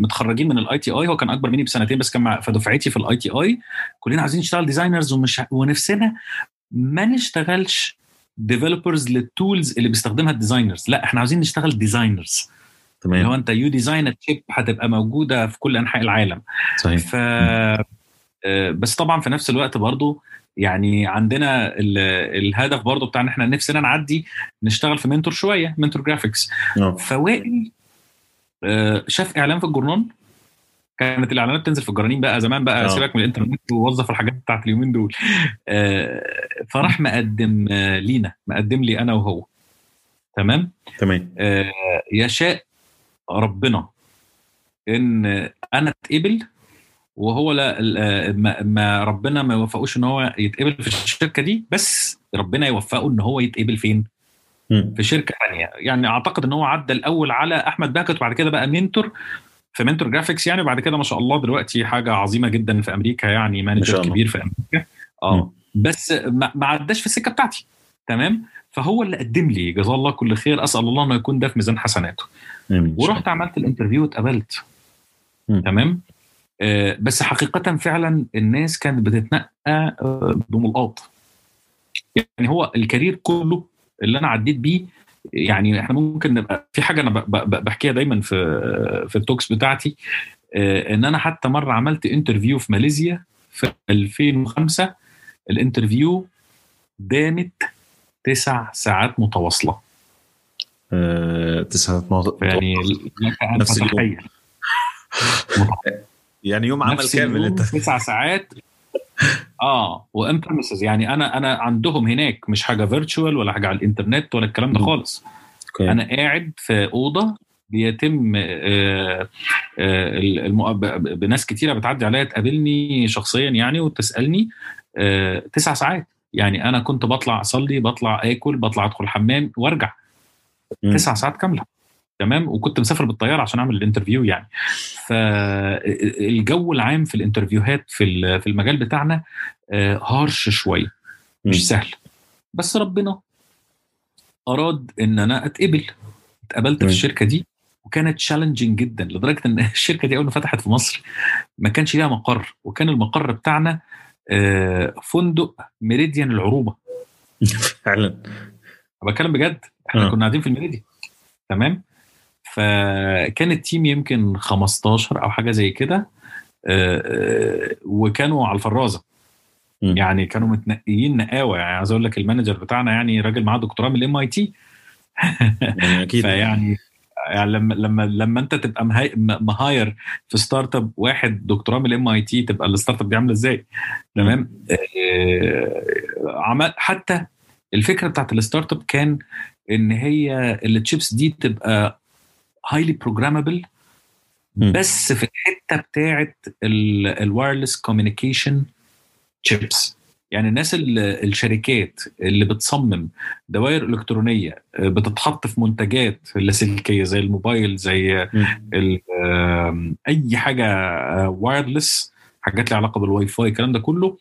B: متخرجين من ال ITI هو كان أكبر مني بسنتين بس كان في دفعتي في ال ITI كلنا عايزين نشتغل designers ومش ونفسنا ما نشتغلش developers لل tools اللي بيستخدمها ال designers لا إحنا عاوزين نشتغل designers
A: تمام.
B: انت you design chip هتبقى موجودة في كل أنحاء العالم.
A: صحيح.
B: ف آه، بس طبعا في نفس الوقت برضو يعني عندنا ال- الهدف برضو بتاع إن إحنا نفسنا نعدي نشتغل في Mentor شوية Mentor Graphics
A: آه.
B: فوائل آه، شاف إعلان في الجورنال كانت الإعلانات تنزل في الجرانين بقى زمان بقى. سيبك من الإنترنت ووظف الحاجات بتاعت اليومين دول. فراح مقدم لينا مقدم لي أنا وهو. تمام؟
A: تمام.
B: يشاء ربنا إن أنا أتقبل وهو لا ما, ربنا ما يوفقوش إن هو يتقبل في الشركة دي بس ربنا يوفقه إن هو يتقبل فين؟ في شركة ثانية يعني أعتقد إن هو عدى الأول على أحمد بهجت وبعد كده بقى Mentor في Mentor Graphics يعني وبعد كده ما شاء الله دلوقتي حاجة عظيمة جدا في أمريكا يعني
A: manager.
B: كبير في أمريكا. آه. بس ما, عداش في السكة بتاعتي. تمام؟ فهو اللي قدم لي جزاه الله كل خير أسأل الله انه يكون ده في ميزان حسناته. ورحت عملت ال interview واتقبلت
A: مم.
B: تمام؟ آه بس حقيقة فعلا الناس كانت بتتنقى آه بملقاط. يعني هو ال career كله اللي أنا عديت بيه يعني إحنا ممكن نبقى في حاجة أنا بحكيها دايما في في ال talks بتاعتي آه، إن أنا حتى مرة عملت interview في ماليزيا في 2005 ال interview دامت تسع ساعات
A: متواصلة. تسعة نقط
B: يعني
A: نفس اليوم. يعني يوم عمل كامل أنت
B: تسع ساعات آه و in-premises يعني أنا أنا عندهم هناك مش حاجة virtual ولا حاجة على الإنترنت ولا الكلام ده. خالص. أنا قاعد في أوضة بيتم آه، آه، بناس كتيرة بتعدي عليا تقابلني شخصيا يعني وتسألني آه، تسع ساعات يعني أنا كنت بطلع أصلي بطلع آكل بطلع أدخل الحمام
A: وأرجع.
B: تسع ساعات كاملة. تمام؟ وكنت مسافر بالطيارة عشان أعمل ال interview يعني. فالجو العام في ال interviewهات في في المجال بتاعنا آه، harsh
A: شوية.
B: مش سهل. بس ربنا أراد إن أنا أتقبل. اتقبلت في. الشركة دي وكانت challenging جدا لدرجة إن الشركة دي أول ما فتحت في مصر ما كانش ليها مقر. وكان المقر بتاعنا آه، فندق ميريديان العروبة.
A: فعلا.
B: بتكلم بجد؟ إحنا
A: آه.
B: كنا قاعدين في الميريديان تمام فكان ال team يمكن 15 أو حاجة زي كده آه، آه، وكانوا على
A: الفرازة.
B: يعني كانوا متنقيين نقاوة يعني عايز أقول لك ال manager بتاعنا يعني راجل معاه دكتوراه من ال MIT
A: يعني أكيد
B: فيعني يعني لما لما لما أنت تبقى مهاير في startup واحد دكتوراه من ال MIT تبقى ال startup دي عاملة إزاي؟ تمام؟ عمل حتى الفكرة بتاعت ال startup كان إن هي التشيبس دي تبقى highly
A: programmable.
B: بس في الحتة بتاعت ال wireless communication chips يعني الناس اللي الشركات اللي بتصمم دوائر إلكترونية آه، بتتحط في منتجات لاسلكيه زي الموبايل زي أي حاجة wireless حاجات لها علاقة بالواي فاي الكلام ده كله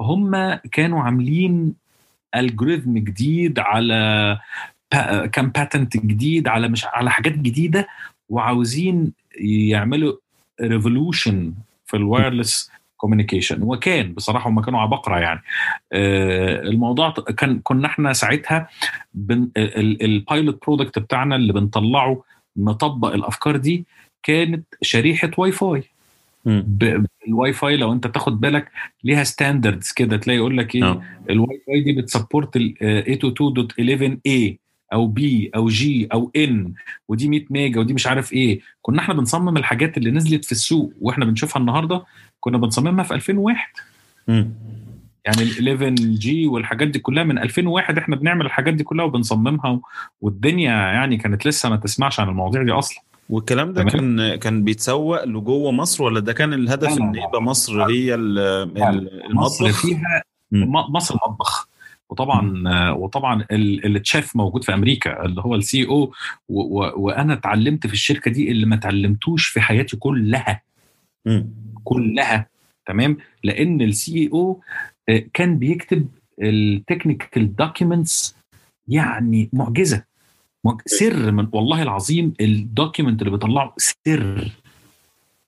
B: هم كانوا عاملين algorithm جديد على كام patent جديد على مش على حاجات جديدة وعاوزين يعملوا revolution في ال wireless communication وكان بصراحة هم كانوا عبقره يعني. آه، الموضوع كان كنا إحنا ساعتها ال pilot product بتاعنا اللي بنطلعه مطبق الأفكار دي كانت
A: شريحة
B: Wi-Fi ال Wi-Fi لو انت تاخد بالك ليها standards كده تلاقي يقول لك إيه
A: آه.
B: الواي فاي دي بت support ال 802.11a أو b أو g أو n ودي 100 ميجا ودي مش عارف إيه كنا إحنا بنصمم الحاجات اللي نزلت في السوق وإحنا بنشوفها النهارده كنا بنصممها في 2001
A: مم.
B: يعني ال 11 جي والحاجات دي كلها من 2001 إحنا بنعمل الحاجات دي كلها وبنصممها والدنيا يعني كانت لسه ما تسمعش عن المواضيع دي أصلا
A: والكلام ده
B: تمام.
A: كان كان بيتسوق لجوه مصر ولا ده كان الهدف
B: إن.
A: يبقى مصر هي ال- ال-
B: مصر
A: المطبخ؟
B: فيها مصر مطبخ. وطبعا آه، وطبعا ال- التشيف موجود في أمريكا اللي هو ال CEO وأنا اتعلمت في الشركة دي اللي ما اتعلمتوش في حياتي كلها. كلها. تمام؟ لأن ال CEO كان بيكتب ال technical documents يعني معجزة. معج- سر من والله العظيم ال document اللي بيطلعه سر.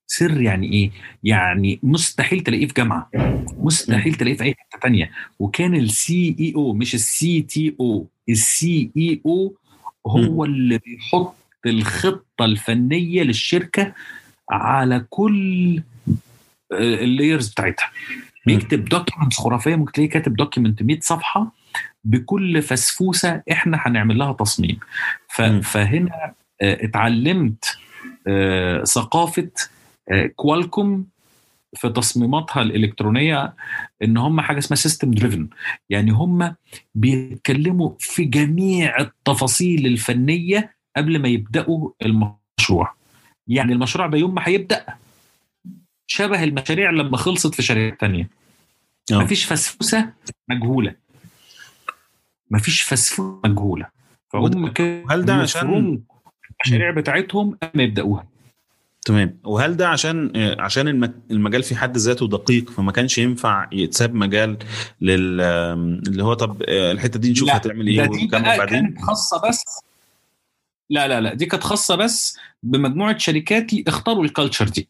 B: سر يعني إيه؟ يعني مستحيل تلاقيه في جامعة. مستحيل تلاقيه في أي حتة تانية. وكان ال CEO مش ال CTO ال CEO هو اللي بيحط الخطة الفنية للشركة على كل ال layers بتاعتها. بيكتب documents خرافية ممكن تلاقيه كاتب document 100 صفحة بكل فسفوسة إحنا هنعمل لها تصميم. فهنا آه، اتعلمت آه، ثقافة آه، Qualcomm في تصميماتها الإلكترونية إن هم حاجة اسمها system driven يعني هم بيتكلموا في جميع التفاصيل الفنية قبل ما يبدأوا المشروع. يعني المشروع ده يوم ما هيبدأ شبه المشاريع لما خلصت في شركات تانية.
A: آه.
B: مفيش فسفوسة مجهولة. مفيش فسفوسة مجهولة. فهم
A: هل ده عشان-
B: المشاريع بتاعتهم قبل ما يبدأوها.
A: تمام. وهل ده عشان عشان الم- المجال في حد ذاته دقيق فما كانش ينفع يتساب مجال لل اللي هو طب آه، الحتة دي نشوف
B: لا،
A: هتعمل إيه
B: بقى
A: بعدين
B: كانت خاصة بس. لا لا لا دي كانت خاصة بس بمجموعة شركات اختاروا ال culture دي.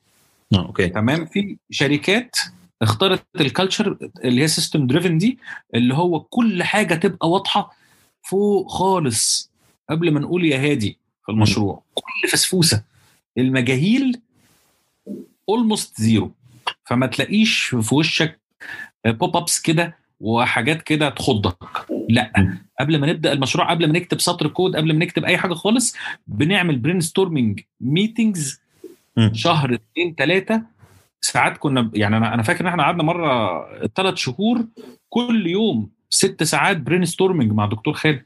A: آه okay.
B: تمام. في شركات اختارت ال culture اللي هي system driven دي اللي هو كل حاجة تبقى واضحة فوق خالص قبل ما نقول يا هادي في المشروع. كل فسفوسة. المجاهيل almost zero فما تلاقيش في وشك pop-ups كده وحاجات كده تخضك. لا. قبل ما نبدأ المشروع قبل ما نكتب سطر كود قبل ما نكتب أي حاجة خالص بنعمل brainstorming
A: meetings
B: شهر اثنين ثلاثة ساعات كنا يعني أنا أنا فاكر إن إحنا قعدنا مرة ثلاث شهور كل يوم ست ساعات brainstorming مع دكتور خالد.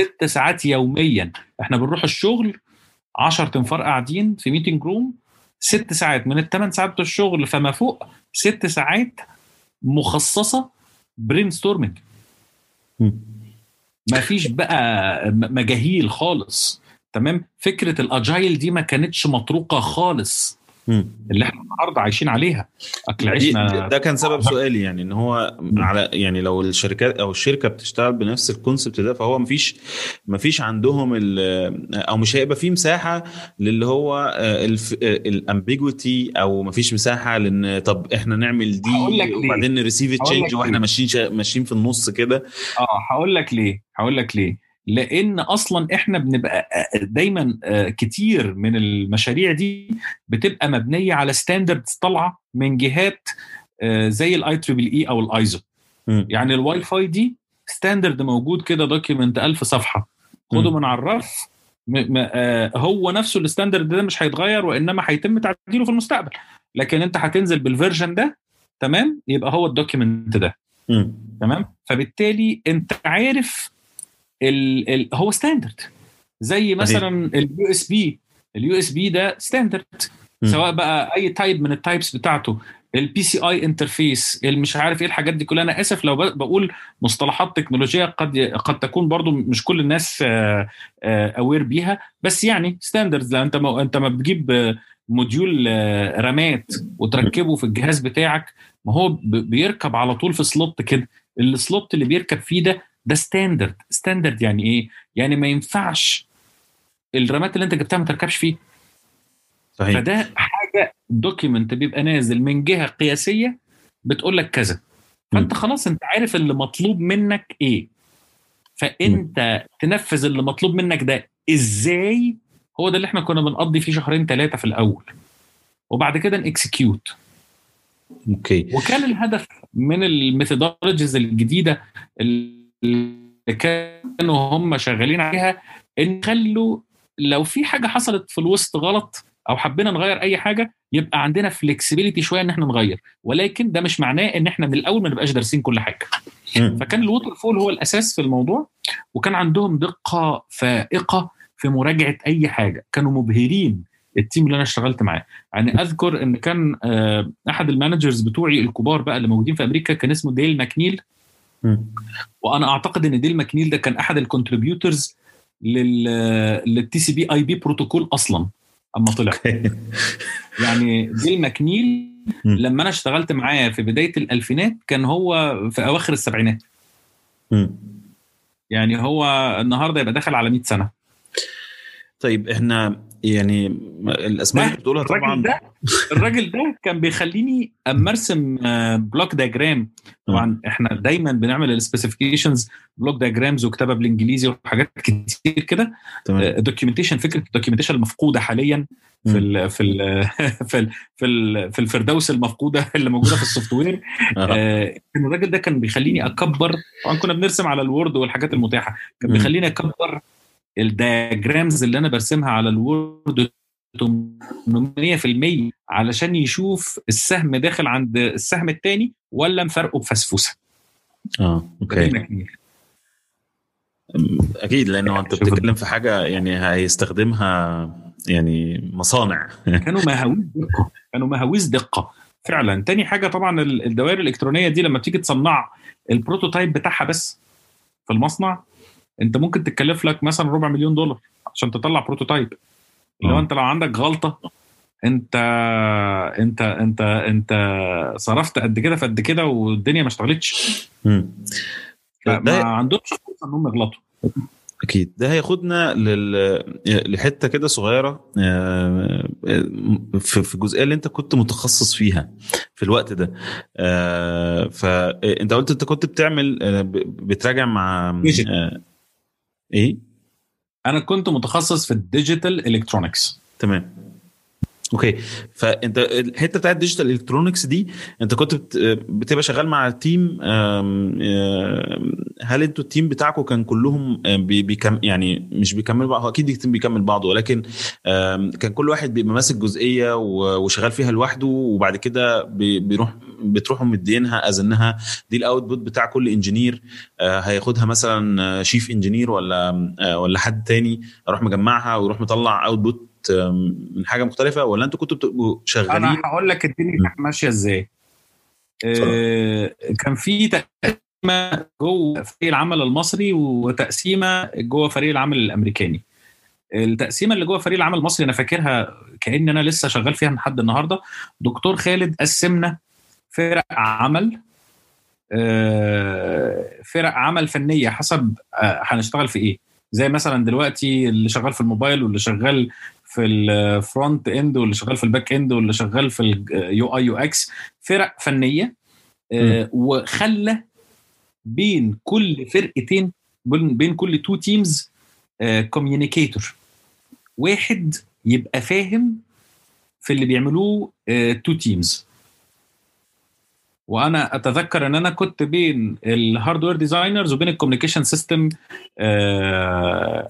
B: ست ساعات يوميا. إحنا بنروح الشغل 10 تنفار قاعدين في meeting room ست ساعات من الثمان ساعات بتوع الشغل فما فوق ست ساعات مخصصة brainstorming
A: مم.
B: ما فيش بقى مجاهيل خالص. تمام؟ فكرة ال Agile دي ما كانتش مطروقة خالص. اللي إحنا النهارده عايشين عليها.
A: أكل
B: عيشنا
A: ده كان سبب سؤالي يعني إن هو على يعني لو الشركات أو الشركة بتشتغل بنفس ال concept ده فهو مفيش مفيش عندهم ال- أو مش هيبقى في مساحة للي هو ال ambiguity أو مفيش مساحة لإن طب إحنا نعمل دي. وبعدين ن
B: receive
A: change
B: وإحنا.
A: ماشيين ماشيين في النص كده.
B: آه هقول لك ليه. هقول لك ليه. لأن أصلا إحنا بنبقى دايما آه، كتير من المشاريع دي بتبقى مبنية على standards طالعة من جهات آه، زي ال IEEE أو الايزو. يعني الواي فاي دي standard موجود كده document 1000 صفحة خده. من على الرف آه، هو نفسه ال standard ده مش هيتغير وإنما هيتم تعديله في المستقبل لكن أنت هتنزل بال version ده تمام يبقى هو ال document
A: ده.
B: تمام فبالتالي أنت عارف ال ال هو standard زي مثلا ال USB ال USB ده
A: standard.
B: سواء بقى أي type من ال types بتاعته. ال PCI interface مش عارف إيه الحاجات دي كلها. أنا آسف لو بقول مصطلحات تكنولوجية قد قد تكون برضو مش كل الناس aware بيها. بس يعني standards لو أنت ما أنت ما بتجيب آه، module آه، رامات وتركبه في الجهاز بتاعك ما هو بيركب على طول في slot كده. ال slot اللي بيركب فيه ده ده standard standard يعني إيه؟ يعني ما ينفعش الرامات اللي أنت جبتها ما تركبش فيه.
A: صحيح.
B: فده حاجة document بيبقى نازل من جهة قياسية بتقول لك كذا. فأنت خلاص أنت عارف اللي مطلوب منك إيه. فأنت تنفذ اللي مطلوب منك ده إزاي؟ هو ده اللي إحنا كنا بنقضي فيه شهرين ثلاثة في الأول. وبعد كده ن
A: execute أوكي.
B: وكان الهدف من ال methodologies الجديدة اللي كانوا هم شغالين عليها إن يخلوا لو في حاجة حصلت في الوسط غلط أو حبينا نغير أي حاجة يبقى عندنا flexibility شوية إن إحنا نغير ولكن ده مش معناه إن إحنا من الأول ما نبقاش دارسين كل
A: حاجة.
B: فكان ال waterfall هو الأساس في الموضوع وكان عندهم دقة فائقة في مراجعة أي حاجة كانوا مبهرين ال team اللي أنا اشتغلت معاه يعني أذكر إن كان آه، أحد ال managers بتوعي الكبار بقى اللي موجودين في أمريكا كان اسمه ديل ماكنيل. وأنا أعتقد إن ديل ماكنيل ده كان أحد ال contributors لل لل TCP/IP protocol أصلا أما طلع. يعني ديل ماكنيل. لما أنا اشتغلت معاه في بداية الألفينات كان هو في أواخر السبعينات. يعني هو النهارده يبقى داخل على 100 سنة.
A: طيب إحنا يعني الأسماء اللي بتقولها
B: الراجل
A: طبعا.
B: ده الراجل ده كان بيخليني اما ارسم block diagram طبعا إحنا دايما بنعمل ال specifications block diagrams وكتابة بالإنجليزي وحاجات كتير كده.
A: تمام.
B: ال documentation فكرة ال documentation المفقودة حاليا في ال في ال في ال في, ال في الفردوس المفقودة اللي موجودة في ال software.
A: آه.
B: آه، الراجل ده كان بيخليني أكبر طبعا كنا بنرسم على ال Word والحاجات المتاحة. كان. بيخليني أكبر ال diagrams اللي أنا برسمها على ال Word 800% علشان يشوف السهم داخل عند السهم الثاني ولا مفرقه
A: بفسفوسة. آه
B: okay.
A: أكيد لأنه أنت بتتكلم في حاجة يعني هيستخدمها يعني مصانع.
B: كانوا مهاويس دقة. كانوا مهاويس دقة. فعلا. تاني حاجة طبعا الدوائر الإلكترونية دي لما تيجي تصنع ال prototype بتاعها بس في المصنع انت ممكن تتكلف لك مثلا ربع مليون دولار عشان تطلع بروتوتايب لو
A: آه.
B: انت لو عندك غلطة انت انت انت انت صرفت قد كده في قد كده والدنيا ما اشتغلتش. ما
A: ده
B: عندهمش فرصة إنهم يغلطوا.
A: أكيد. ده هياخدنا لل... لحتة كده صغيرة آه، في الجزئيه اللي انت كنت متخصص فيها في الوقت ده. آه، فانت قلت انت كنت بتعمل بتراجع مع إيه؟
B: أنا كنت متخصص في ال digital electronics
A: تمام. okay. فأنت الحتة بتاعت ال digital electronics دي أنت كنت بت- بتبقى شغال مع team هل أنتوا ال team بتاعكم كان كلهم بي- بيكم يعني مش بيكمل بعض؟ أكيد ال team بيكمل بعضه ولكن كان كل واحد بيبقى ماسك جزئية وشغال فيها لوحده وبعد كده بي- بيروح بتروحوا مدينها as إنها دي ال output بتاع كل engineer هياخدها مثلا chief engineer ولا آه، ولا حد تاني أروح مجمعها ويروح مطلع output من حاجة مختلفة ولا أنتوا كنتوا بتبقوا شغالين؟
B: أنا هقول لك الدنيا كانت ماشية إزاي. آه، كان في تقسيمة جوه فريق العمل المصري وتقسيمة جوه فريق العمل الأمريكاني. التقسيمة اللي جوه فريق العمل المصري أنا فاكرها كأن أنا لسه شغال فيها لحد النهارده. دكتور خالد قسمنا فرق عمل آه، فرق عمل فنية حسب آه، هنشتغل في إيه. زي مثلا دلوقتي اللي شغال في الموبايل واللي شغال في ال front end واللي شغال في ال back end واللي شغال في ال UI UX فرق فنية آه، وخلى بين كل فرقتين بين بين كل two teams communicator واحد يبقى فاهم في اللي بيعملوه two teams وأنا أتذكر إن أنا كنت بين ال hardware designers وبين ال communication system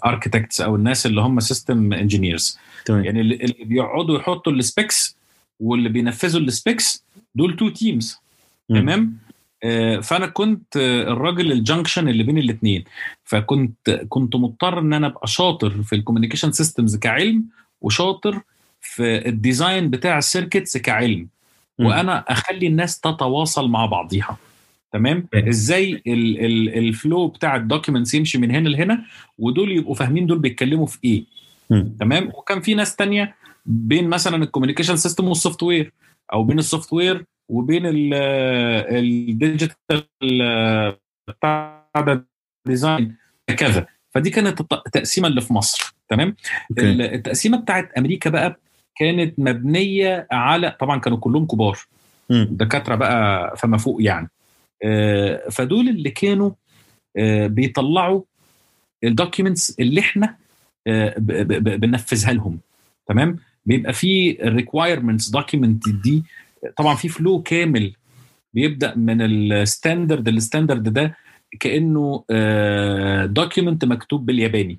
B: architects أو الناس اللي هم system
A: engineers
B: يعني اللي بيقعدوا يحطوا ال specs واللي بينفذوا ال specs دول two
A: teams.
B: تمام؟ آه، فأنا كنت آه، الراجل ال junction اللي بين الاثنين فكنت كنت مضطر إن أنا أبقى شاطر في ال communication systems كعلم وشاطر في ال design بتاع ال circuits
A: كعلم.
B: وأنا أخلي الناس تتواصل مع بعضيها. تمام.
A: إزاي
B: ال- ال- ال flow بتاع ال documents يمشي من هنا لهنا ودول يبقوا فاهمين دول بيتكلموا في
A: إيه.
B: تمام؟ وكان في ناس تانية بين مثلا ال communication system وال software أو بين ال software وبين ال digital بتاع design كذا. فدي كانت الت- التقسيمه اللي في مصر. تمام؟ التقسيمة بتاعت أمريكا بقى كانت مبنية على طبعا كانوا كلهم كبار. دكاترة بقى فما فوق يعني. آه، فدول اللي كانوا آه، بيطلعوا ال documents اللي إحنا آه، بننفذها لهم. تمام؟ بيبقى في ال requirements document دي. طبعا في flow كامل بيبدأ من ال standard ال standard ده كأنه document مكتوب بالياباني.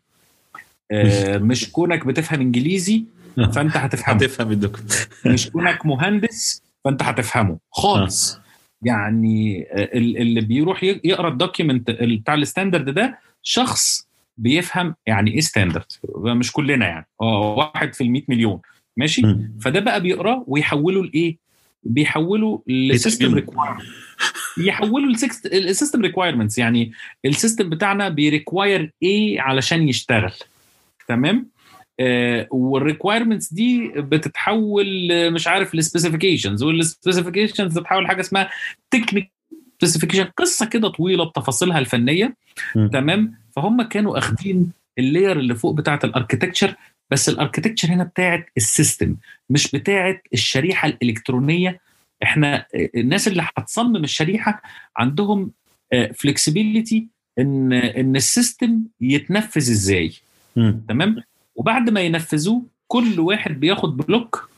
B: مش كونك بتفهم إنجليزي فأنت هتفهمه.
A: هتفهم الدكتور.
B: مش كونك مهندس فأنت هتفهمه. خالص. يعني ال- اللي بيروح يقرأ ال document بتاع ال standard ده شخص بيفهم يعني إيه standard مش كلنا يعني. آه واحد في المئة مليون. ماشي. فده بقى بيقراه ويحوله لإيه؟ بيحوله ل
A: system.
B: requirement يحوله لل system requirements يعني ال system بتاعنا بي require إيه علشان يشتغل. تمام؟ آه وال requirements دي بتتحول آه، مش عارف ل specifications وال specifications بتتحول لحاجة اسمها technique specification قصة كده طويلة بتفاصيلها الفنية.
A: مم.
B: تمام؟ فهم كانوا أخدين ال layer اللي فوق بتاعة ال architecture بس ال architecture هنا بتاعة ال system مش بتاعة الشريحة الإلكترونية. إحنا الناس اللي هتصمم الشريحة عندهم flexibility إن إن ال system يتنفذ
A: إزاي.
B: تمام؟ وبعد ما ينفذوه كل واحد بياخد block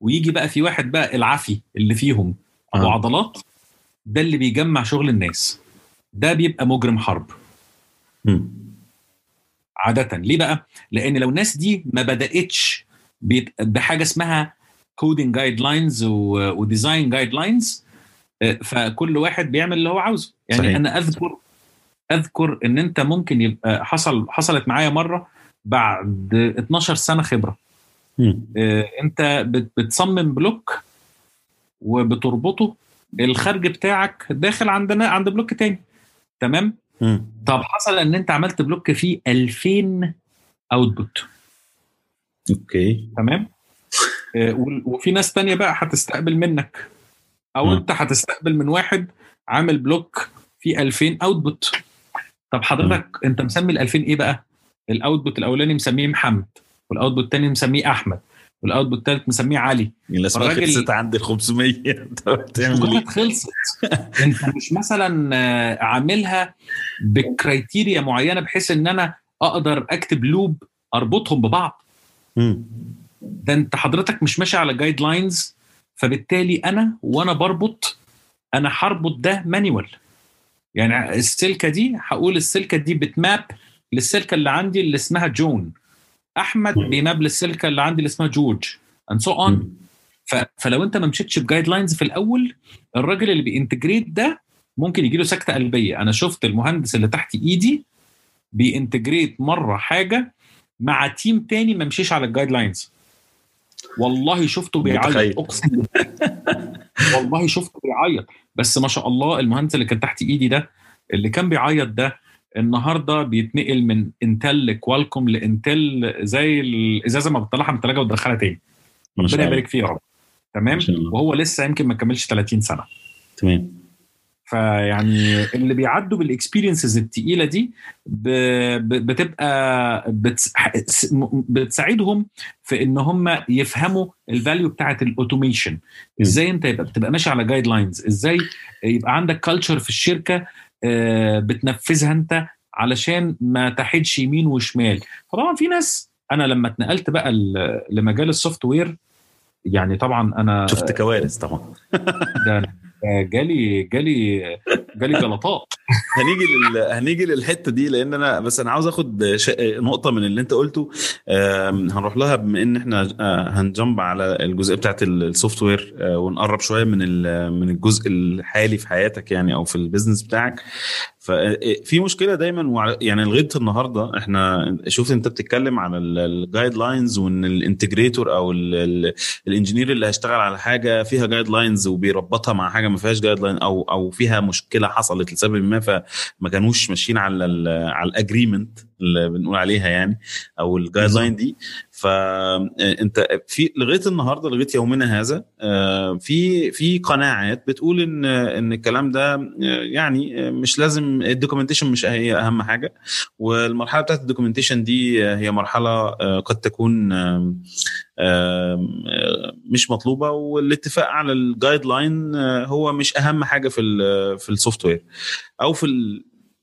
B: ويجي بقى في واحد بقى العفي اللي فيهم ابو
A: آه.
B: عضلات ده اللي بيجمع شغل الناس ده بيبقى مجرم حرب
A: مم.
B: عادة ليه بقى؟ لأن لو الناس دي ما بدأتش بحاجة اسمها coding guidelines و design guidelines فكل واحد بيعمل اللي هو عاوزه يعني صحيح. أنا اذكر أذكر إن أنت ممكن يبقى حصل حصلت معايا مرة بعد 12 سنة خبرة م. انت بتصمم block وبتربطه الخارج بتاعك داخل عندنا عند block تاني تمام م. طب حصل ان انت عملت block فيه 2000 output
A: okay
B: تمام وفي ناس تانية بقى هتستقبل منك أو م. انت هتستقبل من واحد عامل block فيه 2000 output طب حضرتك م. انت مسمي ال 2000 إيه بقى؟ ال output الأولاني مسميه محمد وال output الثاني مسميه أحمد وال output الثالث مسميه علي.
A: الأسماء خلصت عند ال 500
B: مش خلصت. انت مش مثلا عاملها ب criteria معينة بحيث إن أنا أقدر أكتب loop أربطهم ببعض. ده أنت حضرتك مش ماشي على guidelines فبالتالي أنا وأنا بربط أنا هربط ده manual يعني السلكة دي هقول السلكة دي بت map للسلكة اللي عندي اللي اسمها جون. أحمد بي map للسلكه اللي عندي اللي اسمها جورج. and so on فلو انت ما مشيتش ب guidelines في الأول الراجل اللي بي integrate ده ممكن يجي له سكتة قلبية. أنا شفت المهندس اللي تحت إيدي بي integrate مرة حاجة مع team تاني ما مشيش على ال guidelines والله شفته بيعيط. أقسم والله شفته بيعيط. بس ما شاء الله المهندس اللي كان تحت إيدي ده اللي كان بيعيط ده النهارده بيتنقل من Intel ل Qualcomm ل Intel زي الازازه ما بتطلعها من الثلاجه وتدخلها تاني. ربنا يبارك فيه يا رب. تمام؟ وهو لسه يمكن ما كملش 30 سنة.
A: تمام.
B: فيعني اللي بيعدوا بال experiences التقيلة دي بتبقى بتساعدهم في إن هم يفهموا ال value بتاعه ال automation إزاي أنت يبقى بتبقى ماشي على guidelines إزاي يبقى عندك culture في الشركة بتنفذها انت علشان ما تحدش يمين وشمال. فطبعا في ناس أنا لما اتنقلت بقى لمجال ال software يعني طبعا أنا
A: شفت كوارث طبعا.
B: ده جالي جالي جالي جلطات.
A: هنيجي لل... هنيجي للحتة دي لأن أنا بس أنا عاوز آخد ش... نقطة من اللي أنت قلته. هنروح لها بما إن إحنا هنجنب على الجزئيه بتاعت ال software ونقرب شوية من ال... من الجزء الحالي في حياتك يعني أو في ال business بتاعك. ففي مشكلة دايما يعني لغاية النهارده إحنا شوف أنت بتتكلم على ال guidelines وإن ال integrator أو ال engineer اللي هيشتغل على حاجة فيها guidelines وبيربطها مع حاجة ما فيهاش guideline أو أو فيها مشكلة حصلت لسبب ما فما كانوش ماشيين على على ال agreement اللي بنقول عليها يعني أو ال guideline دي. فانت في لغاية النهارده لغاية يومنا هذا في في قناعات بتقول إن إن الكلام ده يعني مش لازم ال documentation مش هي أهم حاجة. والمرحلة بتاعت ال documentation دي هي مرحلة قد تكون مش مطلوبة. والاتفاق على ال guideline هو مش أهم حاجة في في ال software أو في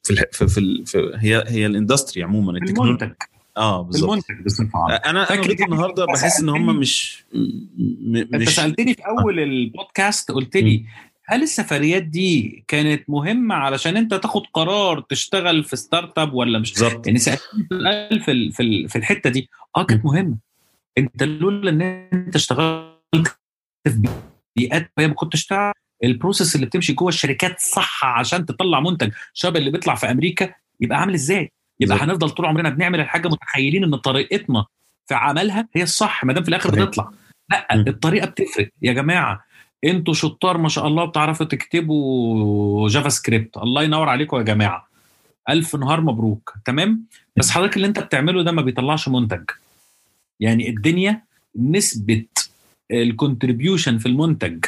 A: في في, في, هي هي ال industry عموما
B: المنتج.
A: آه بالظبط.
B: المنتج بصفة عامة.
A: أنا فاكر النهارده بحس إن هم مش
B: م... أنت سألتني في أول البودكاست قلت لي هل السفريات دي كانت مهمة علشان أنت تاخد قرار تشتغل في startup ولا مش؟
A: بالظبط.
B: يعني سألتني في في في الحتة دي. آه كانت مهمة. أنت لولا إن أنت اشتغلت في بيئات ما كنتش تعرف ال process اللي بتمشي جوه الشركات صح عشان تطلع منتج شبه اللي بيطلع في أمريكا يبقى عامل إزاي؟ يبقى هنفضل طول عمرنا بنعمل الحاجة متخيلين إن طريقتنا في عملها هي الصح ما دام في الآخر بتطلع. لا الطريقة بتفرق. يا جماعة أنتوا شطار ما شاء الله بتعرفوا تكتبوا JavaScript الله ينور عليكم يا جماعة. ألف نهار مبروك. تمام؟ بس حضرتك اللي أنت بتعمله ده ما بيطلعش منتج. يعني الدنيا نسبة ال contribution في المنتج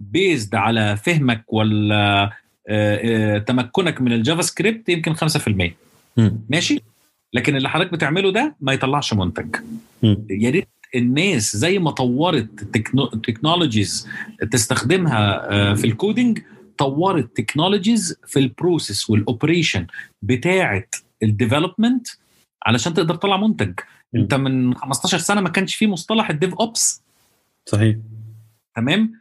B: based على فهمك ولا تمكنك من ال JavaScript يمكن 5% ماشي؟ لكن اللي حضرتك بتعمله ده ما يطلعش منتج. يا ريت الناس زي ما طورت technologies تستخدمها في ال coding طورت technologies في ال process وال operation بتاعه ال development علشان تقدر تطلع منتج. م. انت من 15 سنة ما كانش فيه مصطلح ال DevOps.
A: صحيح.
B: تمام؟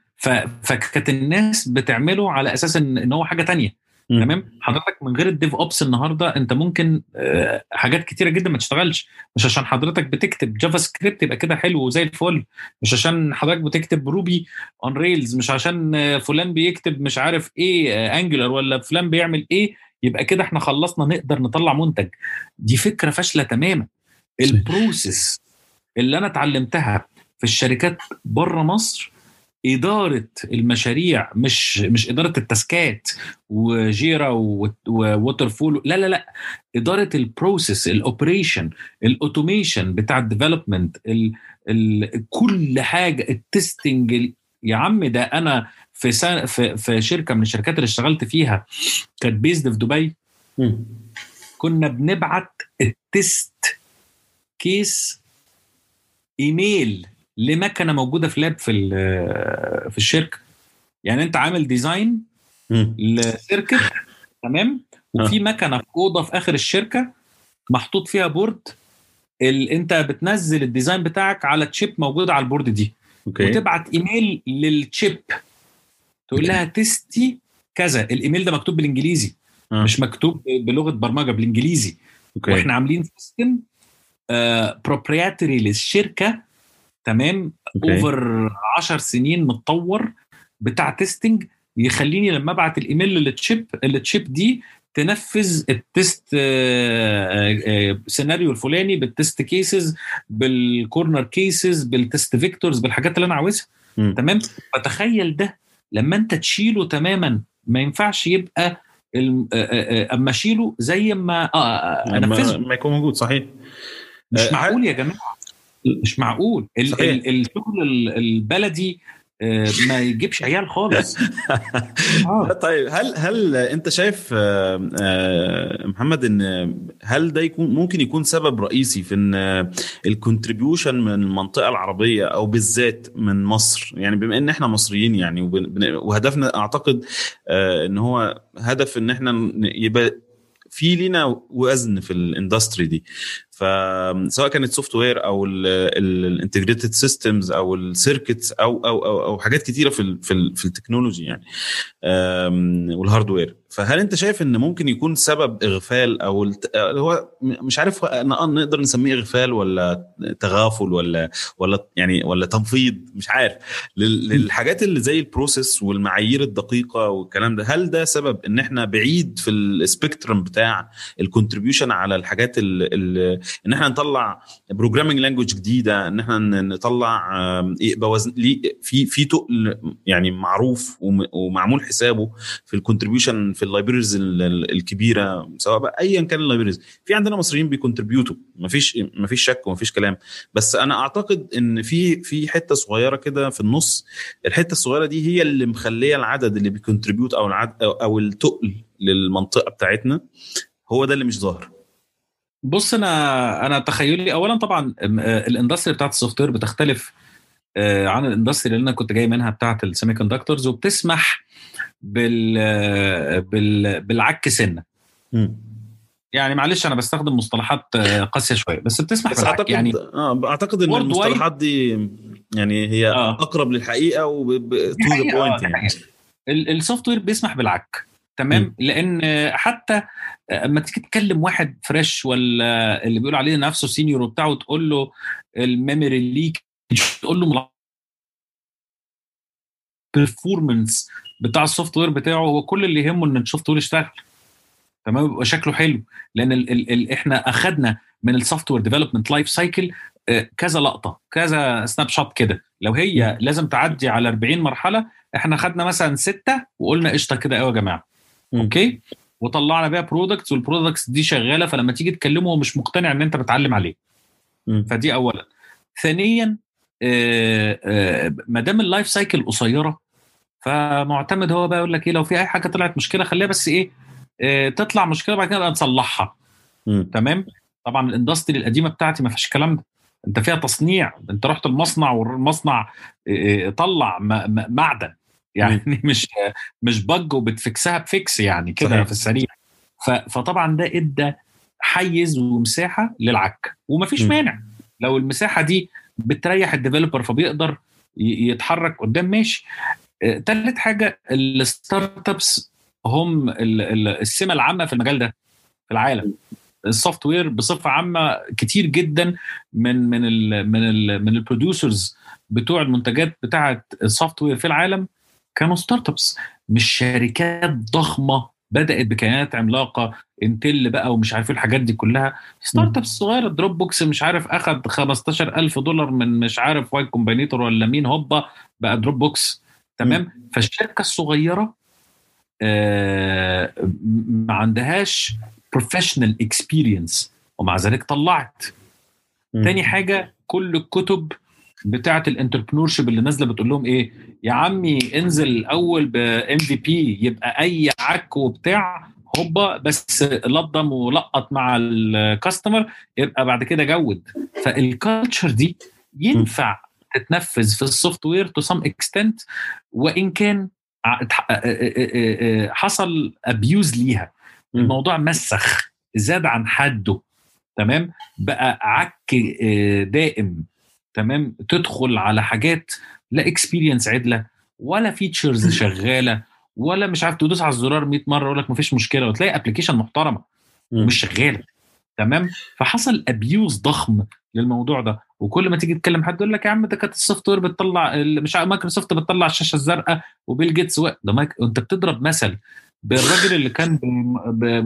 B: فكانت الناس بتعمله على أساس إن, هو حاجة تانية. تمام؟ حضرتك من غير ال DevOps النهارده انت ممكن آه، حاجات كتيرة جدا ما تشتغلش. مش عشان حضرتك بتكتب JavaScript يبقى كده حلو وزي الفل. مش عشان حضرتك بتكتب Ruby on Rails مش عشان آه، فلان بيكتب مش عارف إيه Angular ولا فلان بيعمل إيه يبقى كده إحنا خلصنا نقدر نطلع منتج. دي فكرة فاشلة تماما. ال process اللي أنا اتعلمتها في الشركات بره مصر إدارة المشاريع مش مش إدارة ال task ات و Jira و waterfall لا لا لا إدارة ال process ال operation ال automation بتاع ال development كل حاجة ال testing يا عم ده أنا في سنة في, في شركة من الشركات اللي اشتغلت فيها كانت based في دبي. كنا بنبعت ال test case ايميل لمكنه موجودة في lab في في الشركة؟ يعني أنت عامل design ل circuit تمام؟ وفي مكنه في اوضه في آخر الشركة محطوط فيها board ال... أنت بتنزل ال design بتاعك على chip موجوده على ال board دي.
A: Okay.
B: وتبعت ايميل لل chip تقول لها test ي كذا. الايميل ده مكتوب بالإنجليزي
A: آه.
B: مش مكتوب بلغة برمجة بالإنجليزي.
A: Okay.
B: وإحنا عاملين system proprietary للشركة تمام. Over 10 سنين متطور بتاع testing يخليني لما أبعت الإيميل لل chip ال chip دي تنفذ ال test آه، آه، سيناريو الفلاني بال test cases بال corner cases بال test vectors بالحاجات اللي أنا عاوزها. تمام؟ فتخيل ده لما أنت تشيله تماما ما ينفعش يبقى آه، آه، آه، أما أشيله زي ما آه، آه، أنفذه.
A: ما يكون موجود صحيح.
B: مش
A: آه،
B: معقول يا جماعة. مش معقول ال-
A: صحيح.
B: ال- الشغل ال- البلدي آه، ما يجيبش عيال خالص آه.
A: طيب هل هل أنت شايف آه، آه، محمد إن هل ده يكون ممكن يكون سبب رئيسي في إن ال contribution من المنطقة العربية أو بالذات من مصر يعني بما إن إحنا مصريين يعني وهدفنا أعتقد إن هو هدف إن إحنا يبقى في لينا وزن في ال industry دي فسواء كانت software أو ال integrated systems أو ال circuits أو أو أو أو حاجات كتيرة في ال في, ال في ال technology يعني. وال hardware فهل أنت شايف إن ممكن يكون سبب إغفال أو اللي هو مش عارف ن- نقدر نسميه إغفال ولا تغافل ولا ولا يعني ولا تنفيض؟ مش عارف. لل- للحاجات اللي زي ال process والمعايير الدقيقة والكلام ده هل ده سبب إن إحنا بعيد في ال spectrum بتاع ال contribution على الحاجات ال- ال- إن إحنا نطلع programming language جديدة إن إحنا نطلع يبقى وزن ليه- في في تقل يعني معروف وم- ومعمول حسابه في ال contribution في ال libraries الكبيرة سواء بقى ايا كان ال libraries في عندنا مصريين بي contribute وا مفيش مفيش شك ومفيش كلام. بس أنا أعتقد إن في في حتة صغيرة كده في النص الحتة الصغيرة دي هي اللي مخلية العدد اللي بي contribute أو العدد أو, التقل للمنطقة بتاعتنا هو ده اللي مش ظاهر.
B: بص أنا أنا تخيلي اولا طبعا م- آه، ال industry بتاعت ال software بتختلف آه، عن ال industry اللي أنا كنت جاي منها بتاعت ال semiconductors وبتسمح بال آه، بال بالعك سنة. يعني معلش أنا بستخدم مصطلحات قاسية شوية بس بتسمح
A: بس
B: بالعك
A: أعتقد
B: يعني
A: آه أعتقد
B: إن
A: المصطلحات دي يعني هي
B: آه.
A: أقرب للحقيقة و to the
B: حقيقة، آه، point
A: يعني.
B: ال software بيسمح بالعك تمام؟ لأن آه، حتى أما تيجي تكلم واحد fresh ولا اللي بيقول عليه نفسه senior وبتاع وتقول له ال memory leak تقول له ال performance بتاع ال software بتاعه هو كل اللي يهمه إن ال software يشتغل. تمام؟ يبقى شكله حلو. لأن ال ال ال إحنا اخذنا من ال software development life cycle كذا لقطة كذا snapshot كده. لو هي لازم تعدي على 40 مرحلة إحنا خدنا مثلا ستة وقلنا قشطة كده قوي يا
A: جماعة.
B: Okay؟ وطلعنا بيها products وال products دي شغالة فلما تيجي تكلمه هو مش مقتنع إن أنت بتعلم عليه.
A: مم.
B: فدي اولا. ثانيا آه، آه، ما دام ال life cycle قصيرة فمعتمد هو بقى يقول لك إيه لو في أي حاجة طلعت مشكلة خليها بس إيه آه، تطلع مشكلة بعد كده نبقى نصلحها. تمام؟ طبعا ال industry القديمة بتاعتي ما فيش الكلام ده. أنت فيها تصنيع أنت رحت المصنع والمصنع طلع م- م- معدن. يعني مش مش bug وبت fix ها ب fix يعني كده. في السريع. فطبعا ده إدى حيز ومساحة للعك. ومفيش
A: م.
B: مانع. لو المساحة دي بتريح ال developer فبيقدر يتحرك قدام ماشي. آه، تالت حاجة ال startups هم السمة العامة في المجال ده في العالم. ال software بصفة عامة كتير جدا من من ال من ال من ال producers بتوع المنتجات بتاعة ال software في العالم. كانوا startups مش شركات ضخمة بدأت بكيانات عملاقة Intel بقى ومش عارف إيه الحاجات دي كلها. startups صغيرة Dropbox مش عارف اخذ 15000 دولار من مش عارف Y Combinator ولا مين هوبا بقى Dropbox تمام فالشركة الصغيرة آه ما عندهاش professional experience ومع ذلك طلعت. تاني حاجة كل الكتب بتاعة ال entrepreneurship اللي نازلة بتقول لهم إيه؟ يا عمي انزل الأول بال MVP يبقى أي عك وبتاع هوبا بس لضم ولقط مع ال customer يبقى بعد كده good. فال culture دي ينفع تتنفذ في ال software to some extent وإن كان حصل abuse ليها. الموضوع مسخ زاد عن حده. تمام؟ بقى عك دائم. تمام؟ تدخل على حاجات لا experience عدلة ولا features شغالة ولا مش عارف تدوس على الزرار 100 مرة يقول لك مفيش مشكلة وتلاقي application محترمة مش شغالة تمام؟ فحصل abuse ضخم للموضوع ده وكل ما تيجي تتكلم حد يقول لك يا عم ده كانت ال software بتطلع مش مايكروسوفت بتطلع الشاشة الزرقاء وبيل جيتس ده مايك... انت بتضرب مثل بالراجل اللي كان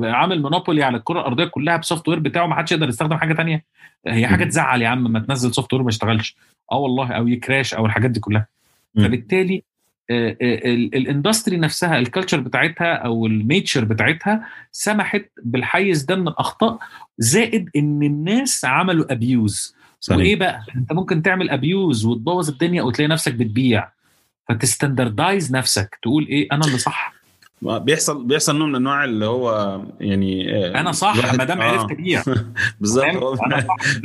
B: عامل monopoly على الكرة الأرضية كلها ب software بتاعه ما حدش يقدر يستخدم حاجة تانية. هي حاجة تزعل يا عم ما تنزل software ما يشتغلش. آه والله أو ي crash أو الحاجات دي كلها. فبالتالي ال industry نفسها ال culture بتاعتها أو ال nature بتاعتها سمحت بالحيز ده من الاخطاء زائد إن الناس عملوا abuse صحيح. وإيه بقى؟ أنت ممكن تعمل abuse وتبوظ الدنيا وتلاقي نفسك بتبيع. فت standardize نفسك تقول إيه أنا اللي صح.
A: بيحصل بيحصل نوع من أنواع اللي هو يعني
B: أنا صح ما دام عرفت ابيع
A: بالظبط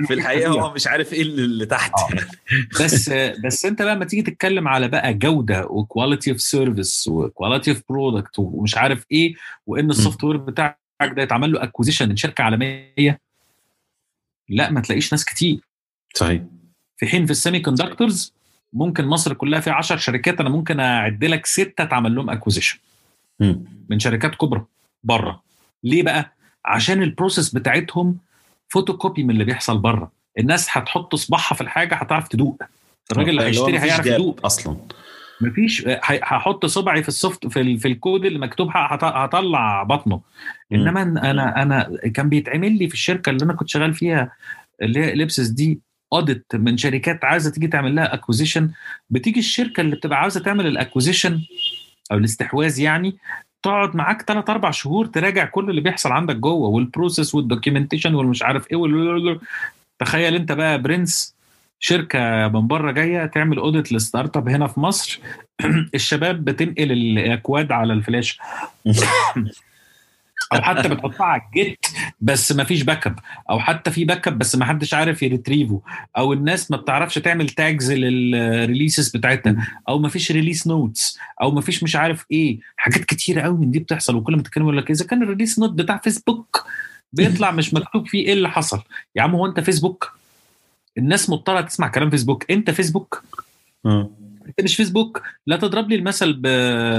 A: في الحقيقة هو مش عارف إيه اللي تحت.
B: آه. بس بس أنت بقى لما تيجي تتكلم على بقى جودة و quality of service و quality of product ومش عارف إيه وإن ال software بتاعك ده يتعمل له acquisition من شركة عالمية لا ما تلاقيش ناس كتير.
A: صحيح.
B: في حين في ال semiconductors ممكن مصر كلها فيها 10 شركات أنا ممكن أعد لك ستة اتعمل لهم acquisition من شركات كبرى بره ليه بقى؟ عشان ال process بتاعتهم فوتوكوبي من اللي بيحصل بره الناس هتحط صباعها في الحاجة هتعرف تدوق. الراجل اللي هيشتري هيعرف يدوق.
A: أصلا.
B: مفيش هحط صبعي في ال soft في, في الكود اللي مكتوب هطلع بطنه. إنما أنا أنا كان بيتعمل لي في الشركة اللي أنا كنت شغال فيها اللي هي لبسس دي audit من شركات عايزة تيجي تعمل لها acquisition بتيجي الشركة اللي بتبقى عاوزة تعمل ال acquisition أو الاستحواذ يعني تقعد معاك ثلاث أربع شهور تراجع كل اللي بيحصل عندك جوه وال process وال documentation والمش عارف إيه وال... تخيل أنت بقى prince شركة من بره جاية تعمل audit لل startup هنا في مصر الشباب بتنقل الأكواد على الفلاش أو حتى بتحطها على ال Git بس ما فيش backup أو حتى في backup بس ما حدش عارف ي retrieve ه. أو الناس ما بتعرفش تعمل tags لل releases بتاعتها. أو ما فيش release notes أو ما فيش مش عارف إيه. حاجات كتيرة قوي من دي بتحصل. وكل ما تتكلم يقول لك إذا كان ال release note بتاع فيسبوك بيطلع مش مكتوب فيه إيه اللي حصل. يا عم هو أنت فيسبوك الناس مضطرة تسمع كلام فيسبوك أنت فيسبوك مش فيسبوك لا تضرب لي المثل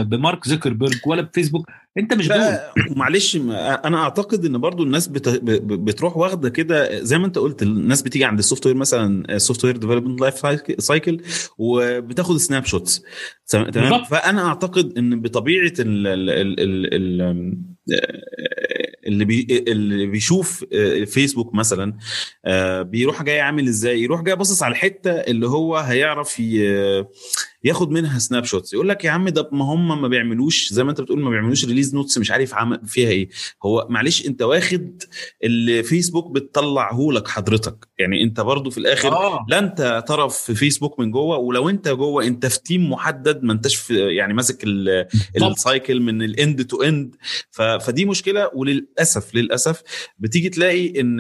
B: بمارك زوكربيرج ولا بفيسبوك انت مش جوه
A: معلش أنا اعتقد ان برضو الناس بت... بتروح واخدة كده زي ما انت قلت الناس بتيجي عند ال software مثلا ال software development life cycle وبتاخد snapshots. تمام؟ فأنا أعتقد إن بطبيعة ال ال ال ال اللي بي اللي بيشوف فيسبوك مثلا بيروح جاي عامل إزاي؟ يروح جاي باصص على الحته اللي هو هيعرف ياخد منها snapshots يقول لك يا عم ده ما هم ما بيعملوش زي ما انت بتقول ما بيعملوش release notes مش عارف عمل فيها إيه. هو معلش انت واخد اللي فيسبوك بتطلعه لك حضرتك. يعني انت برضو في الآخر آه. لا انت طرف في فيسبوك من جوه ولو انت جوه انت في team محدد ما انتش في يعني ماسك ال cycle من ال end to end فدي مشكلة وللأسف للأسف بتيجي تلاقي إن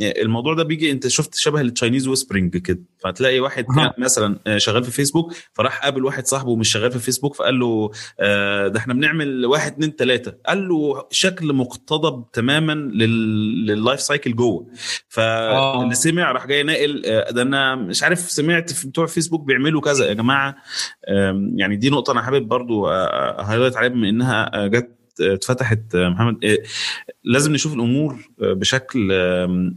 A: الموضوع ده بيجي انت شفت شبه ال Chinese whispering كده. فتلاقي واحد كان مثلا شغال في فيسبوك فراح قابل واحد صاحبه مش شغال في فيسبوك فقال له آه ده إحنا بنعمل واحد اتنين تلاتة. قال له شكل مقتضب تماما لل life cycle جوه. فاللي سمع راح جاي ناقل آه ده أنا مش عارف سمعت في بتوع فيسبوك بيعملوا كذا. يا جماعة يعني دي نقطة أنا حابب برضو highlight عليها بما إنها جت اتفتحت محمد لازم نشوف الأمور بشكل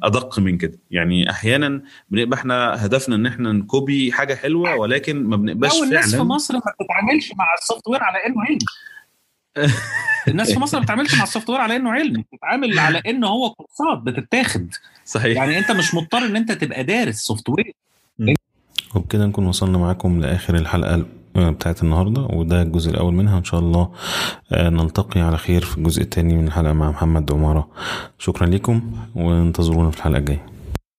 A: أدق من كده. يعني أحيانا بنبقى إحنا هدفنا إن إحنا ن copy حاجة حلوة ولكن ما بنبقاش
B: فعلا الناس في مصر ما بتتعاملش مع ال software على إنه علم. الناس في مصر ما بتتعاملش مع ال software على إنه علم. بتتعامل على إنه هو كورسات بتتاخد.
A: صحيح.
B: يعني أنت مش مضطر إن أنت تبقى دارس software.
C: وبكده نكون وصلنا معاكم لآخر الحلقة. بتاعت النهارده وده الجزء الأول منها. إن شاء الله نلتقي على خير في الجزء الثاني من الحلقة مع محمد عمارة. شكرا لكم وانتظرونا في الحلقة الجاية.